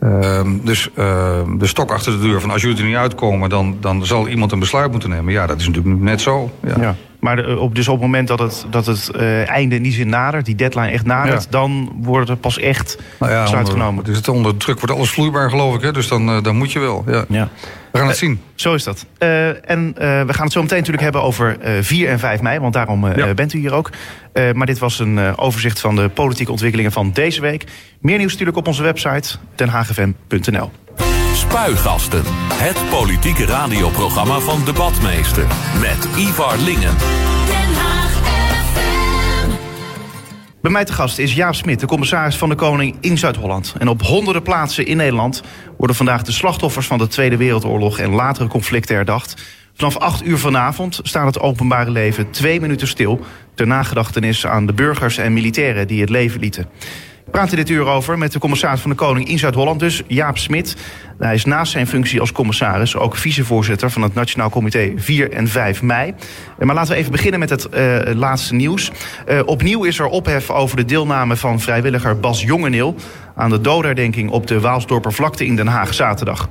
Uh, dus uh, de stok achter de deur van als jullie er niet uitkomen... Dan, dan zal iemand een besluit moeten nemen. Ja, dat is natuurlijk net zo. Ja. ja. Maar de, op, dus op het moment dat het, dat het uh, einde in die zin nadert, die deadline echt nadert, Ja. dan wordt er pas echt Nou ja, besluit onder, genomen. dus het onder druk wordt alles vloeibaar, geloof ik. Hè? Dus dan, eh, dan moet je wel. Ja. Ja. We gaan het zien. Zo is dat. Eh, en eh, we gaan het zo meteen natuurlijk hebben over eh 4 en 5 mei, want daarom eh, bent u hier ook. Eh, maar dit was een eh, overzicht van de politieke ontwikkelingen van deze week. Meer nieuws natuurlijk op onze website denhagfm.nl. Spuigasten. Het politieke radioprogramma van Debatmeester. Met Ivar Lingen. Den Haag FM. Bij mij te gast is Jaap Smit, de commissaris van de Koning in Zuid-Holland. En op honderden plaatsen in Nederland worden vandaag de slachtoffers van de Tweede Wereldoorlog en latere conflicten herdacht. Vanaf 8 uur vanavond staat het openbare leven twee minuten stil ter nagedachtenis aan de burgers en militairen die het leven lieten. Er dit uur over met de commissaris van de Koning in Zuid-Holland, dus Jaap Smit. Hij is naast zijn functie als commissaris ook vicevoorzitter van het Nationaal Comité 4 en 5 mei. Eh, Maar laten we even beginnen met het eh, laatste nieuws. Eh, opnieuw is er ophef over de deelname van vrijwilliger Bas Jongeneel aan de doodherdenking op de Waalsdorpervlakte in Den Haag zaterdag.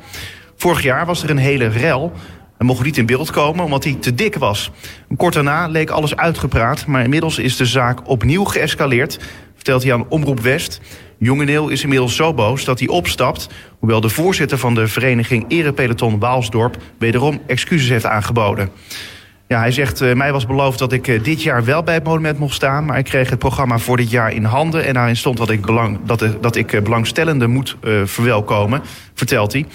Vorig jaar was er een hele rel. Hij mocht niet in beeld komen omdat hij te dik was. Kort daarna leek alles uitgepraat, maar inmiddels is de zaak opnieuw geëscaleerd, vertelt hij aan Omroep West. Jongeneel is inmiddels zo boos dat hij opstapt, hoewel de voorzitter van de vereniging Erepeloton Waalsdorp wederom excuses heeft aangeboden. Ja, hij zegt, eh, mij was beloofd dat ik eh, dit jaar wel bij het monument mocht staan... maar ik kreeg het programma voor dit jaar in handen... en daarin stond dat ik, belang, dat, eh, dat ik belangstellenden moet eh, verwelkomen, vertelt hij.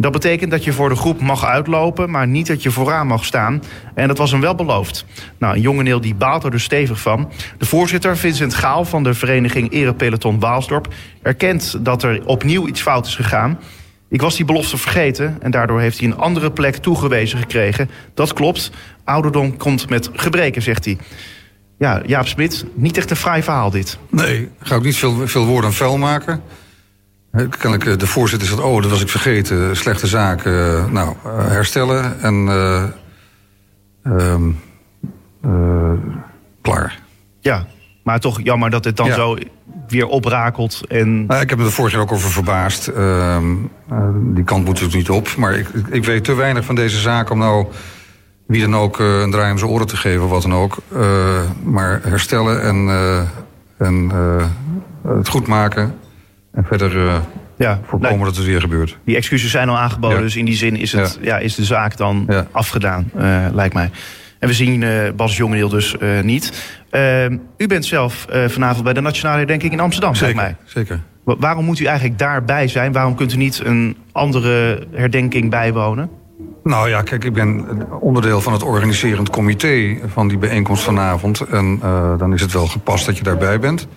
Dat betekent dat je voor de groep mag uitlopen, maar niet dat je vooraan mag staan. En dat was hem wel beloofd. Nou, jongeneel die baalt er dus stevig van. De voorzitter, Vincent Gaal van de vereniging Erepeloton Waalsdorp... erkent dat er opnieuw iets fout is gegaan... Ik was die belofte vergeten en daardoor heeft hij een andere plek toegewezen gekregen. Dat klopt. Ouderdom komt met gebreken, zegt hij. Ja, Jaap Smit, niet echt een fraai verhaal dit. Nee, ga ook niet veel, veel woorden vuil maken. Eh, Kennelijk, eh, de voorzitter zegt, oh, dat was ik vergeten. Slechte zaken, eh, nou, eh, herstellen en... eh, ehm, eh, klaar. Ja, maar toch jammer dat het dan Ja. zo weer oprakelt. En Nou, ik heb me er vorig jaar ook over verbaasd. Ehm, eh, die kant moeten we niet op. Maar ik, ik, ik weet te weinig van deze zaak om nou wie dan ook een draai om zijn oren te geven, wat dan ook. Maar herstellen en, en het goed maken. En verder eh, ja, voorkomen nou, dat het weer gebeurt. die excuses zijn al aangeboden, Ja. dus in die zin is, het, ja. is de zaak dan Ja. afgedaan, eh, lijkt mij. En we zien eh, Bas Jongeneel dus niet. U bent zelf vanavond bij de Nationale Herdenking in Amsterdam, zeg mij. zeker. Wa- Waarom moet u eigenlijk daarbij zijn? Waarom kunt u niet een andere herdenking bijwonen? Nou ja, kijk, ik ben onderdeel van het organiserend comité van die bijeenkomst vanavond. En dan is het wel gepast dat je daarbij bent.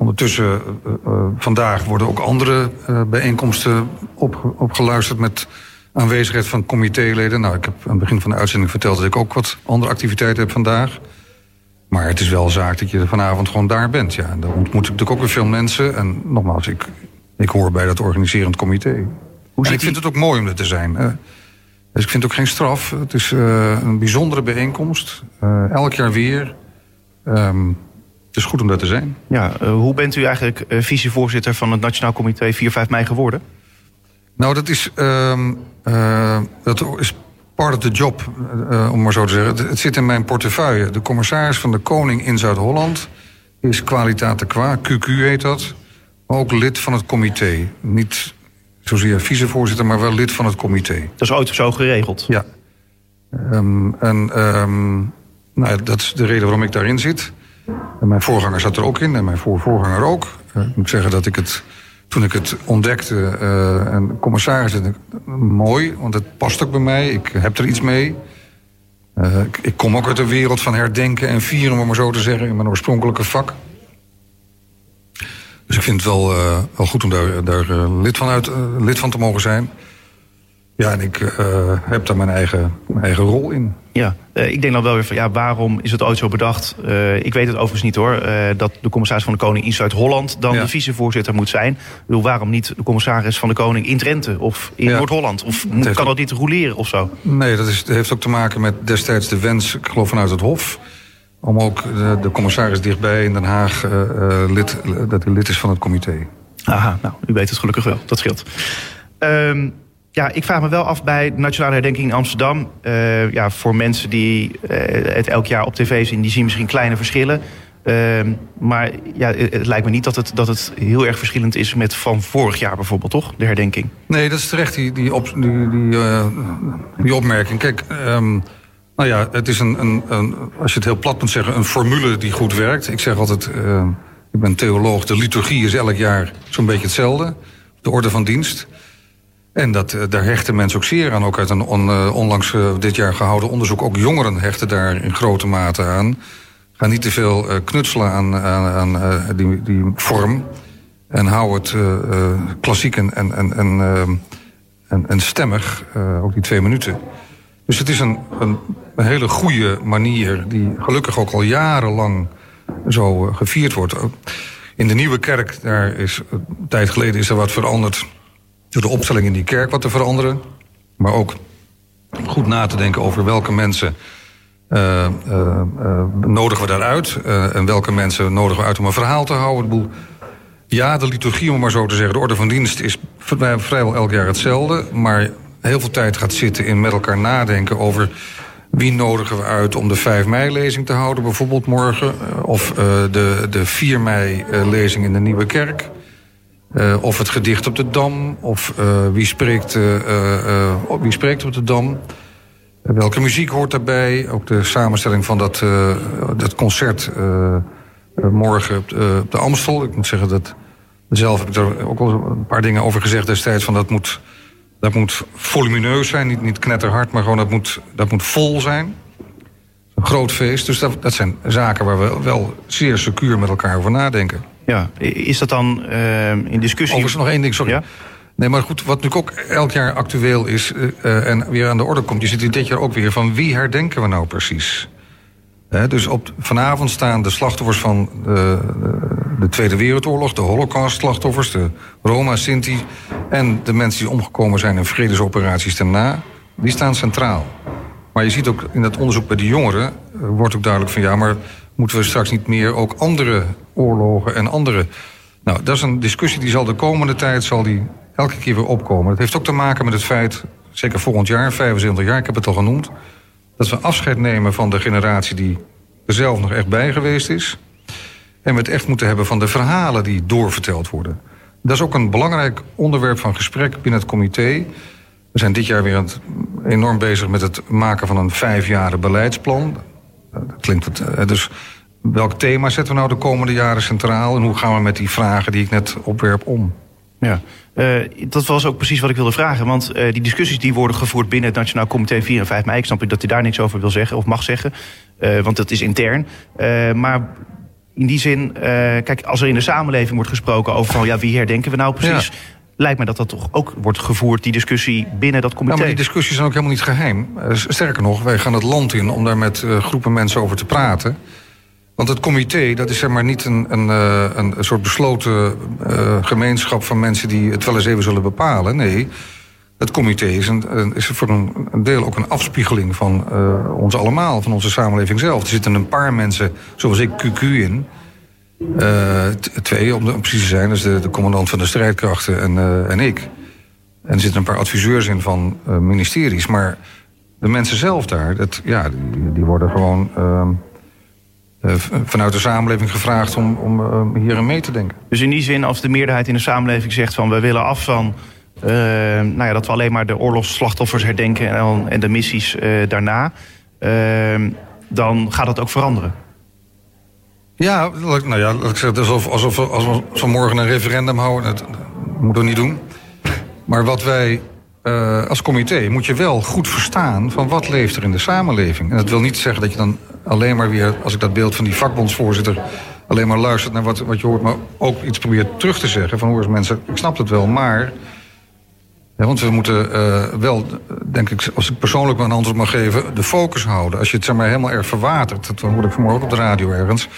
Ondertussen, eh, vandaag worden ook andere bijeenkomsten opge- opgeluisterd met aanwezigheid van comitéleden. Nou, ik heb aan het begin van de uitzending verteld dat ik ook wat andere activiteiten heb vandaag. Maar het is wel zaak dat je vanavond gewoon daar bent. Ja, En daar ontmoet ik natuurlijk ook weer veel mensen. En nogmaals, ik, ik hoor bij dat organiserend comité. Hoe En ik vind die- het ook mooi om er te zijn. Dus ik vind het ook geen straf. Het is een bijzondere bijeenkomst. Elk jaar weer. Ehm, is goed om daar te zijn. Ja, eh, hoe bent u eigenlijk eh, vicevoorzitter van het Nationaal Comité 4-5 mei geworden? Nou, dat is, ehm, eh, dat is part of the job, om maar zo te zeggen. Het, het zit in mijn portefeuille. De commissaris van de Koning in Zuid-Holland is kwalitate qua, QQ heet dat. Ook lid van het comité. Niet zozeer vicevoorzitter, maar wel lid van het comité. Dat is ooit zo geregeld. Ja. Ehm, en ehm, nou, dat is de reden waarom ik daarin zit. En mijn voorganger zat er ook in en mijn voorvoorganger ook. Ik moet zeggen dat ik het, toen ik het ontdekte, eh, en commissaris, ik mooi, want het past ook bij mij. Ik heb er iets mee. Eh, ik, ik kom ook uit de wereld van herdenken en vieren, om het maar zo te zeggen, in mijn oorspronkelijke vak. Dus ik vind het wel, eh, wel goed om daar, daar lid, van uit, lid van te mogen zijn. Ja, en ik eh, heb daar mijn eigen, mijn eigen rol in. Ja, eh, ik denk dan wel weer van ja, waarom is het ooit zo bedacht? Eh, ik weet het overigens niet hoor. dat de commissaris van de Koning in Zuid-Holland dan Ja. de vicevoorzitter moet zijn. Ik bedoel, waarom niet de commissaris van de Koning in Drenthe of in Ja. Noord-Holland? Of moet- kan ook- dat niet roleren of zo? Nee, dat, is, dat heeft ook te maken met destijds de wens, ik geloof vanuit het Hof... om ook de, de commissaris dichtbij in Den Haag lid, dat hij lid is van het comité. Aha, nou, u weet het gelukkig wel. Dat scheelt. Ehm, Ja, ik vraag me wel af bij Nationale Herdenking in Amsterdam. eh, ja, voor mensen die eh, het elk jaar op tv zien, die zien misschien kleine verschillen. Ehm, maar ja, het het lijkt me niet dat het, dat het heel erg verschillend is met van vorig jaar bijvoorbeeld, toch? De herdenking. Nee, dat is terecht, die, die, op, die, die, eh, die opmerking. Kijk, ehm, nou ja, het is een, een, een, als je het heel plat moet zeggen, een formule die goed werkt. Ik zeg altijd, eh, ik ben theoloog, de liturgie is elk jaar zo'n beetje hetzelfde. De orde van dienst. En dat, eh, daar hechten mensen ook zeer aan. Ook uit een eh, onlangs eh, dit jaar gehouden onderzoek. Ook jongeren hechten daar in grote mate aan. Ga niet te veel knutselen aan, aan, die, die vorm. En hou het eh, klassiek en, en, en, stemmig. eh, ook die twee minuten. Dus het is een, een, hele goede manier... die gelukkig ook al jarenlang zo gevierd wordt. In de Nieuwe Kerk, daar is, een tijd geleden is er wat veranderd... door de opstelling in die kerk wat te veranderen. Maar ook goed na te denken over welke mensen... eh, eh, eh, nodigen we daaruit? en welke mensen nodigen we uit om een verhaal te houden? Ja, de liturgie, om maar zo te zeggen, de orde van dienst is vrij- vrijwel elk jaar hetzelfde. Maar heel veel tijd gaat zitten in met elkaar nadenken over wie nodigen we uit om de 5 mei-lezing te houden, bijvoorbeeld morgen. Of de, de 4 mei-lezing in de Nieuwe Kerk. Eh, of het gedicht op de Dam. Of eh, wie, spreekt, eh, wie spreekt op de Dam. Welke muziek hoort daarbij? Ook de samenstelling van dat, dat concert morgen op de, op de Amstel. Ik moet zeggen dat zelf heb ik er ook al een paar dingen over gezegd destijds. Van dat moet, dat moet volumineus zijn, niet, niet knetterhard, maar gewoon dat moet, dat moet vol zijn. Een groot feest. Dus dat, dat zijn zaken waar we wel zeer secuur met elkaar over nadenken. Ja, is dat dan eh, in discussie? Overigens nog één ding, sorry. Ja? Nee, maar goed, wat natuurlijk ook elk jaar actueel is eh, eh, en weer aan de orde komt... je ziet dit jaar ook weer van wie herdenken we nou precies? Dus op, vanavond staan de slachtoffers van de, de Tweede Wereldoorlog... de Holocaust-slachtoffers, de Roma, Sinti... en de mensen die omgekomen zijn in vredesoperaties daarna... die staan centraal. Maar je ziet ook in dat onderzoek bij de jongeren... wordt ook duidelijk van ja, maar moeten we straks niet meer... ook andere oorlogen en andere... Nou, dat is een discussie die zal de komende tijd zal die elke keer weer opkomen. Dat heeft ook te maken met het feit, zeker volgend jaar, 75 jaar, ik heb het al genoemd... dat we afscheid nemen van de generatie die er zelf nog echt bij geweest is... en we het echt moeten hebben van de verhalen die doorverteld worden. Dat is ook een belangrijk onderwerp van gesprek binnen het comité. We zijn dit jaar weer enorm bezig met het maken van een vijfjaren beleidsplan. Dat klinkt het, eh, dus welk thema zetten we nou de komende jaren centraal... en hoe gaan we met die vragen die ik net opwerp om? Ja, Eh, dat was ook precies wat ik wilde vragen. Want eh, die discussies die worden gevoerd binnen het Nationaal Comité 4 en 5 mei... ik snap dat u daar niks over wil zeggen of mag zeggen, want dat is intern. Maar in die zin, kijk, als er in de samenleving wordt gesproken over van... ja, wie herdenken we nou precies... lijkt me dat dat toch ook wordt gevoerd, die discussie binnen dat comité. Nou, maar die discussies zijn ook helemaal niet geheim. Eh, Sterker nog, wij gaan het land in om daar met eh, groepen mensen over te praten. Want het comité, dat is zeg maar niet een, een, eh, een, soort besloten gemeenschap van mensen die het wel eens even zullen bepalen. Nee, het comité is, een, is voor een, deel ook een afspiegeling van ons allemaal, van onze samenleving zelf. Er zitten een paar mensen, zoals ik, QQ in. Eh, twee, om, precies te zijn, dus de, commandant van de strijdkrachten en, eh, en ik. En er zitten een paar adviseurs in van eh, ministeries. Maar de mensen zelf daar, dat, ja, die, worden gewoon ehm, eh, vanuit de samenleving gevraagd om, om eh, hierin mee te denken. Dus in die zin, als de meerderheid in de samenleving zegt van... we willen af van nou ja, dat we alleen maar de oorlogsslachtoffers herdenken... en, en de missies daarna, eh, dan gaat dat ook veranderen. Ja, nou ja, ik is alsof, alsof, we- alsof we morgen een referendum houden. Dat, moeten we niet doen. Maar wat wij eh, als comité moet je wel goed verstaan van wat leeft er in de samenleving. En dat wil niet zeggen dat je dan alleen maar weer, als ik dat beeld van die vakbondsvoorzitter, alleen maar luistert naar wat, wat je hoort, maar ook iets probeert terug te zeggen. Van hoor eens mensen, ik snap het wel, maar. Want we moeten eh, wel, denk ik, als ik persoonlijk mijn antwoord mag geven, de focus houden. Als je het zeg maar helemaal erg verwatert, dat hoorde ik vanmorgen op de radio ergens.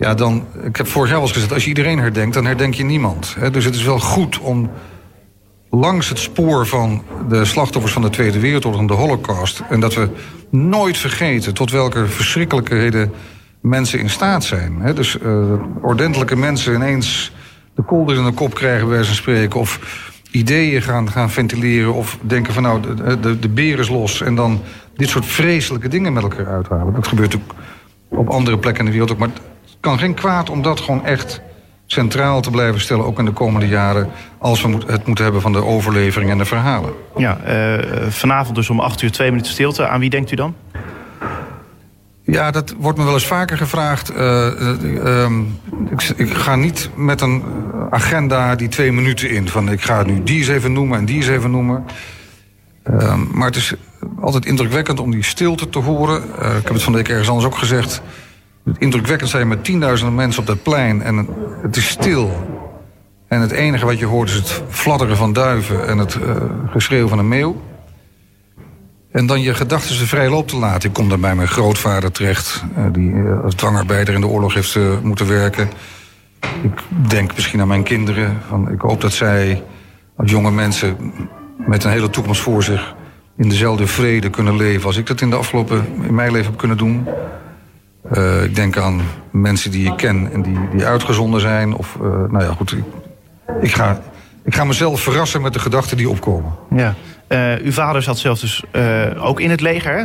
Ja, dan, ik heb vorig jaar eens gezegd, als je iedereen herdenkt, dan herdenk je niemand. Hè? Dus het is wel goed om langs het spoor van de slachtoffers van de Tweede Wereldoorlog en de Holocaust. En dat we nooit vergeten tot welke verschrikkelijkheden mensen in staat zijn. Hè? Dus eh, ordentelijke mensen ineens de kolder in de kop krijgen, bij van spreken. Of ideeën gaan, gaan ventileren... of denken van nou, de, de, de beer is los... en dan dit soort vreselijke dingen met elkaar uithalen. Dat gebeurt ook op andere plekken in de wereld ook. Maar kan geen kwaad om dat gewoon echt centraal te blijven stellen... ook in de komende jaren, als we het moeten hebben van de overlevering en de verhalen. Ja, eh, vanavond dus om 8 uur twee minuten stilte. Aan wie denkt u dan? Ja, dat wordt me wel eens vaker gevraagd. Eh, eh, ehm, ik, ik ga niet met een agenda die twee minuten in. Van ik ga nu die eens even noemen en die eens even noemen. Ehm, maar het is altijd indrukwekkend om die stilte te horen. Eh, ik heb het van de week ergens anders ook gezegd. Indrukwekkend zijn met tienduizenden mensen op dat plein. En het is stil. En het enige wat je hoort is het fladderen van duiven en het eh, geschreeuw van een meeuw. En dan je gedachten de vrij loop te laten. Ik kom dan bij mijn grootvader terecht, eh, die eh, als dwangarbeider in de oorlog heeft moeten werken. Ik denk misschien aan mijn kinderen. Van, ik hoop dat zij als jonge mensen met een hele toekomst voor zich in dezelfde vrede kunnen leven als ik dat in de afgelopen in mijn leven heb kunnen doen. Eh, ik denk aan mensen die ik ken en die, die uitgezonden zijn. Of, eh, nou ja, goed. Ik, ik, ga, ik ga mezelf verrassen met de gedachten die opkomen. Ja. Eh, uw vader zat zelf dus ook in het leger.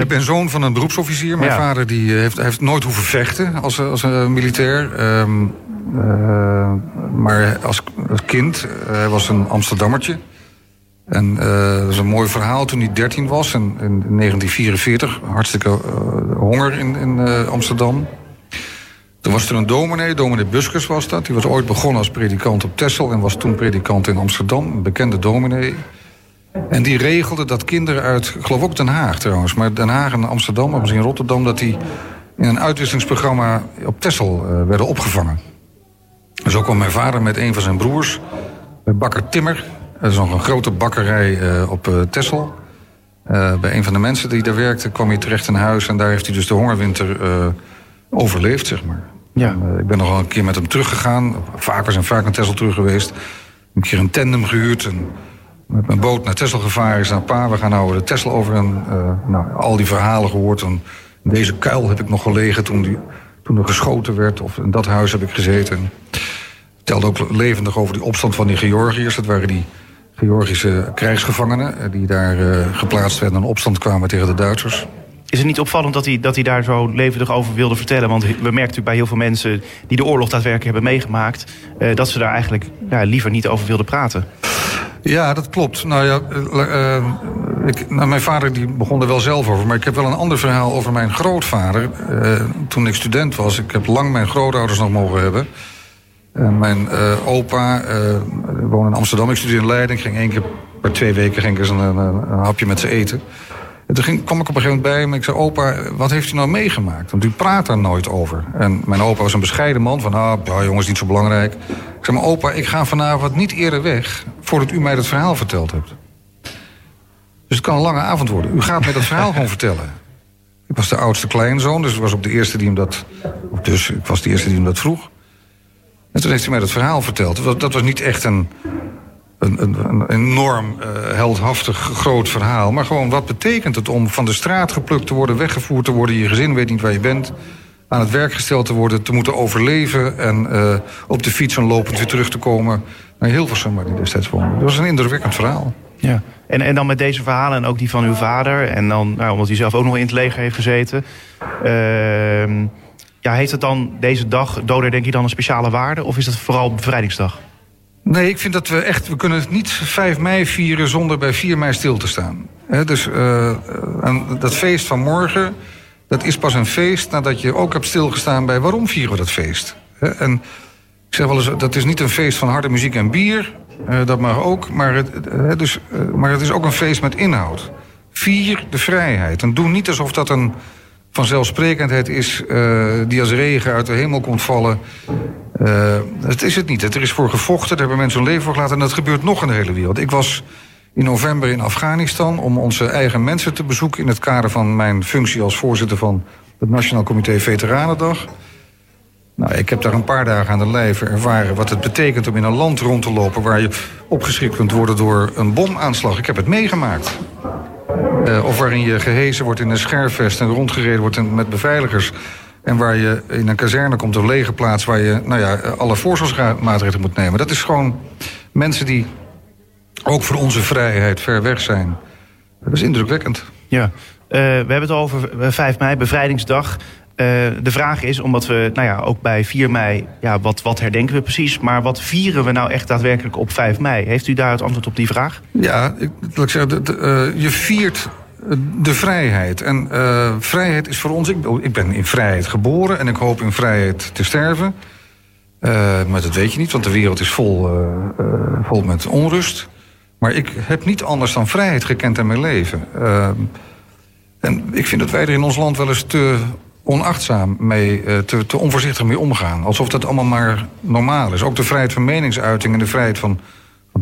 Ik ben zoon van een beroepsofficier. Mijn Ja. vader die heeft, heeft nooit hoeven vechten als, als een militair. Ehm, eh, maar als, als kind, hij was een Amsterdammertje. En eh, dat is een mooi verhaal toen hij 13 was. En, in 1944, hartstikke eh, honger in, in eh, Amsterdam. Toen was er een dominee, dominee Buskers was dat. Die was ooit begonnen als predikant op Texel... en was toen predikant in Amsterdam, een bekende dominee. En die regelde dat kinderen uit, ik geloof ook Den Haag trouwens... maar Den Haag en Amsterdam, of misschien Rotterdam... dat die in een uitwisselingsprogramma op eh, werden opgevangen. En zo kwam mijn vader met een van zijn broers... Bakker Timmer. Dat is nog een grote bakkerij eh, op eh Texel. Eh, bij een van de mensen die daar werkte kwam hij terecht in huis... en daar heeft hij dus de hongerwinter overleefd, zeg maar. Ja. Ik ben nog wel een keer met hem teruggegaan. Vaak, we zijn vaak naar Texel terug geweest. Een keer een tandem gehuurd en met mijn boot naar Texel gevaren. Is naar pa, we gaan nou de Texel over. En nou, al die verhalen gehoord. En in deze kuil heb ik nog gelegen toen, die, toen er geschoten werd. Of in dat huis heb ik gezeten. Vertelde ook levendig over die opstand van die Georgiërs. Dat waren die Georgische krijgsgevangenen... eh, die daar eh, geplaatst werden en opstand kwamen tegen de Duitsers. Is het niet opvallend dat hij, dat hij daar zo levendig over wilde vertellen? Want we merken natuurlijk bij heel veel mensen die de oorlog daadwerkelijk hebben meegemaakt... eh, dat ze daar eigenlijk ja, liever niet over wilden praten. Ja, dat klopt. Nou ja, ik, nou, mijn vader die begon er wel zelf over. Maar ik heb wel een ander verhaal over mijn grootvader. Toen ik student was, ik heb lang mijn grootouders nog mogen hebben. En mijn eh, opa eh, woonde in Amsterdam. Ik studeerde in Leiden. Ik ging één keer per twee weken ging ik eens een, hapje met ze eten. En toen ging, kwam ik op een gegeven moment bij hem. Ik zei, opa, wat heeft u nou meegemaakt? Want u praat daar nooit over. En mijn opa was een bescheiden man. Van, ah, ja, jongens, niet zo belangrijk. Ik zei, maar opa, ik ga vanavond niet eerder weg... voordat u mij dat verhaal verteld hebt. Dus het kan een lange avond worden. U gaat mij dat verhaal gewoon vertellen. Ik was de oudste kleinzoon, dus ik was ook de eerste die hem dat... Dus, ik was de eerste die hem dat vroeg. En toen heeft hij mij dat verhaal verteld. Dat dat was niet echt een, een, een, enorm eh, heldhaftig groot verhaal. Maar gewoon, wat betekent het om van de straat geplukt te worden... weggevoerd te worden, je gezin weet niet waar je bent... aan het werk gesteld te worden, te moeten overleven... en eh, op de fiets en lopend weer terug te komen naar Hilversum... waar hij destijds woonde. Dat was een indrukwekkend verhaal. Ja. En, en dan met deze verhalen en ook die van uw vader... en dan, nou, omdat hij zelf ook nog in het leger heeft gezeten... ehm, ja, heeft het dan deze dag, doder denk je dan een speciale waarde... of is het vooral bevrijdingsdag? Nee, ik vind dat we echt... We kunnen niet 5 mei vieren zonder bij 4 mei stil te staan. Dus eh, en dat feest van morgen... dat is pas een feest nadat je ook hebt stilgestaan bij... waarom vieren we dat feest? En ik zeg wel eens, dat is niet een feest van harde muziek en bier. eh, dat mag ook. Maar het, eh, dus, eh, maar het is ook een feest met inhoud. Vier de vrijheid. En doe niet alsof dat een vanzelfsprekendheid is... eh, die als regen uit de hemel komt vallen... Uh, dat is het niet. Er is voor gevochten, daar hebben mensen hun leven voor gelaten... en dat gebeurt nog in de hele wereld. Ik was in november in Afghanistan om onze eigen mensen te bezoeken... in het kader van mijn functie als voorzitter van het Nationaal Comité Veteranendag. Nou, ik heb daar een paar dagen aan de lijve ervaren wat het betekent om in een land rond te lopen... waar je opgeschrikt kunt worden door een bomaanslag. Ik heb het meegemaakt. Uh, of waarin je gehezen wordt in een scherfvest en rondgereden wordt met beveiligers... En waar je in een kazerne komt, een lege plaats... waar je nou ja, alle voorzorgsmaatregelen moet nemen. Dat is gewoon mensen die ook voor onze vrijheid ver weg zijn. Dat is indrukwekkend. Ja, Eh, we hebben het over eh, 5 mei, bevrijdingsdag. Eh, de vraag is, omdat we nou ja, ook bij 4 mei, ja, wat, wat herdenken we precies... maar wat vieren we nou echt daadwerkelijk op 5 mei? Heeft u daar het antwoord op die vraag? Ja, ik, ik zeggen, eh, je viert eh, de vrijheid. En vrijheid is voor ons... Ik, ik ben in vrijheid geboren en ik hoop in vrijheid te sterven. Maar dat weet je niet, want de wereld is vol, vol met onrust. Maar ik heb niet anders dan vrijheid gekend in mijn leven. En ik vind dat wij er in ons land wel eens te onachtzaam mee, eh, te, te onvoorzichtig mee omgaan. Alsof dat allemaal maar normaal is. Ook de vrijheid van meningsuiting en de vrijheid van,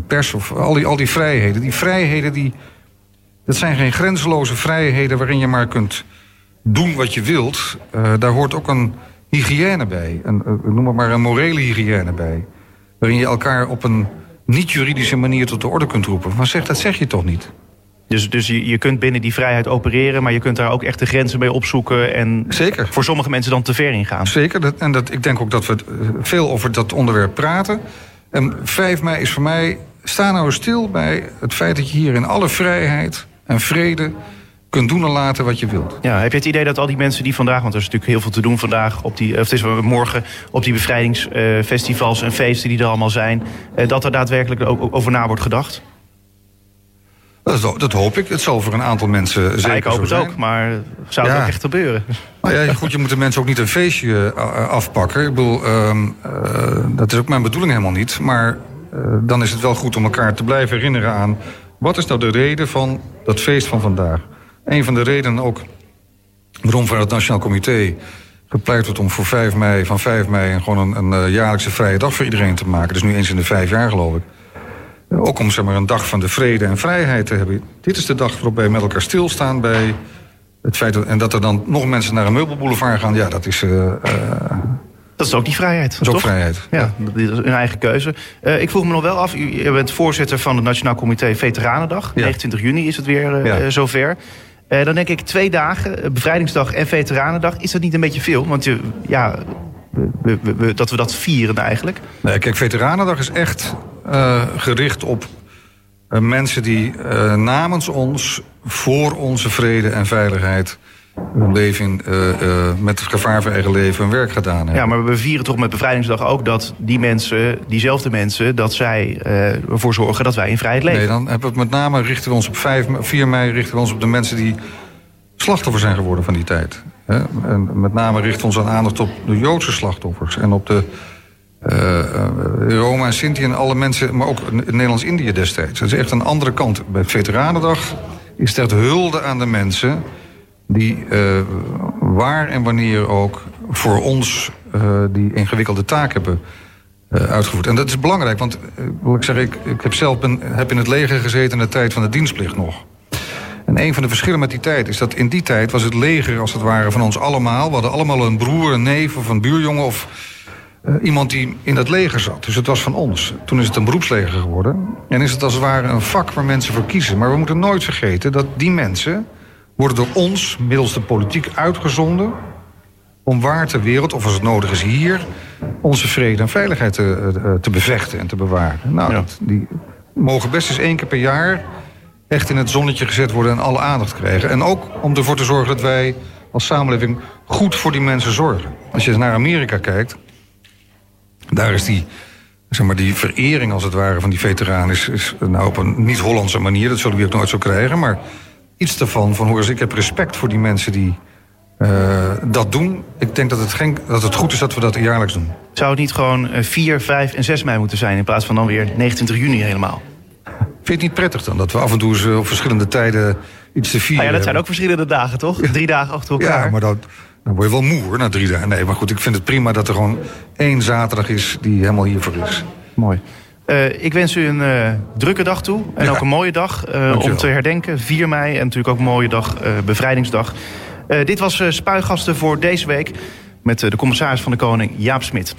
pers. Of al die, al die vrijheden. Die vrijheden, die, dat zijn geen grenzeloze vrijheden waarin je maar kunt doen wat je wilt. Eh, daar hoort ook een hygiëne bij. Een, eh, noem het maar een morele hygiëne bij. Waarin je elkaar op een niet-juridische manier tot de orde kunt roepen. Maar zeg, dat zeg je toch niet? Dus, dus je, je kunt binnen die vrijheid opereren... maar je kunt daar ook echt de grenzen mee opzoeken... en Zeker. voor sommige mensen dan te ver in gaan. Zeker, dat, en dat, ik denk ook dat we eh, veel over dat onderwerp praten. En 5 mei is voor mij, sta nou stil bij het feit dat je hier in alle vrijheid en vrede kunt doen en laten wat je wilt. Ja, heb je het idee dat al die mensen die vandaag... want er is natuurlijk heel veel te doen vandaag... Op die, of het is morgen op die bevrijdingsfestivals en feesten die er allemaal zijn... eh, dat er daadwerkelijk ook over na wordt gedacht? Dat, dat hoop ik. Het zal voor een aantal mensen zeker Ja, ik hoop het zijn. ook, maar zou het Ja. ook echt gebeuren? Nou ja, goed, je moet de mensen ook niet een feestje eh, afpakken. Ik bedoel, ehm, eh, dat is ook mijn bedoeling helemaal niet. Maar eh, dan is het wel goed om elkaar te blijven herinneren aan... wat is nou de reden van dat feest van vandaag? Een van de redenen ook waarom voor het Nationaal Comité gepleit wordt om voor 5 mei, van 5 mei... gewoon een, een eh, jaarlijkse vrije dag voor iedereen te maken. Dus nu eens in de vijf jaar, geloof ik. Ook om zeg maar, een dag van de vrede en vrijheid te hebben. Dit is de dag waarop wij met elkaar stilstaan bij het feit dat, en dat er dan nog mensen naar een meubelboulevard gaan, ja, dat is, eh, eh, Dat is ook die vrijheid, dat is ook vrijheid. Ja, dat is een eigen keuze. Eh, ik vroeg me nog wel af, u bent voorzitter van het Nationaal Comité Veteranendag. Ja. 29 juni is het weer Ja. zover. Dan denk ik twee dagen, Bevrijdingsdag en Veteranendag. Is dat niet een beetje veel? Want je, ja, we- we- dat we dat vieren eigenlijk. Nee, kijk, Veteranendag is echt eh, gericht op eh, mensen die eh, namens ons, voor onze vrede en veiligheid, hun leven met het gevaar voor eigen leven hun werk gedaan hebben. Ja, maar we vieren toch met Bevrijdingsdag ook dat die mensen, diezelfde mensen, dat zij ervoor zorgen dat wij in vrijheid leven. Nee, dan hebben we het met name richten we ons op 5, me- 4 mei richten we ons op de mensen die slachtoffer zijn geworden van die tijd. En met name ons aan aandacht op de Joodse slachtoffers en op de eh, eh, Roma en Sinti en alle mensen, maar ook in Nederlands-Indië destijds. Dat is echt een andere kant. Bij Veteranendag is het hulde aan de mensen die eh, waar en wanneer ook voor ons die ingewikkelde taak hebben uitgevoerd. En dat is belangrijk, want ik zeggen, ik, ik heb zelf ben, heb in het leger gezeten in de tijd van de dienstplicht nog. En een van de verschillen met die tijd is dat in die tijd was het leger als het ware van ons allemaal. We hadden allemaal een broer, een neef of een buurjongen of eh, iemand die in dat leger zat. Dus het was van ons. Toen is het een beroepsleger geworden. En is het als het ware een vak waar mensen voor kiezen. Maar we moeten nooit vergeten dat die mensen worden door ons middels de politiek uitgezonden om waar ter wereld, of als het nodig is hier, onze vrede en veiligheid te, eh, te bevechten en te bewaren. Nou, Ja. dat- die mogen best eens één keer per jaar echt in het zonnetje gezet worden en alle aandacht krijgen. En ook om ervoor te zorgen dat wij als samenleving goed voor die mensen zorgen. Als je naar Amerika kijkt, daar is die, zeg maar, die verering als het ware van die veteranen... is, nou op een niet-Hollandse manier, dat zullen we ook nooit zo krijgen... maar iets daarvan, van hoor eens, ik heb respect voor die mensen die eh, dat doen. Ik denk dat het, geen, dat het goed is dat we dat jaarlijks doen. Zou het niet gewoon eh, 4, 5 en 6 mei moeten zijn... in plaats van dan weer 29 juni helemaal? Vind je het niet prettig dan, dat we af en toe eens, eh, op verschillende tijden iets te vieren Nou ja, dat zijn ook verschillende dagen, toch? Drie dagen achter elkaar. Ja, maar dat, dan word je wel moe hoor, na drie dagen. Nee, maar goed, ik vind het prima dat er gewoon één zaterdag is die helemaal hiervoor is. Mooi. Eh, ik wens u een eh, drukke dag toe. En Ja. ook een mooie dag eh, om te herdenken. 4 mei en natuurlijk ook een mooie dag, eh, bevrijdingsdag. Eh, dit was eh Spuigasten voor deze week. Met de commissaris van de Koning, Jaap Smit.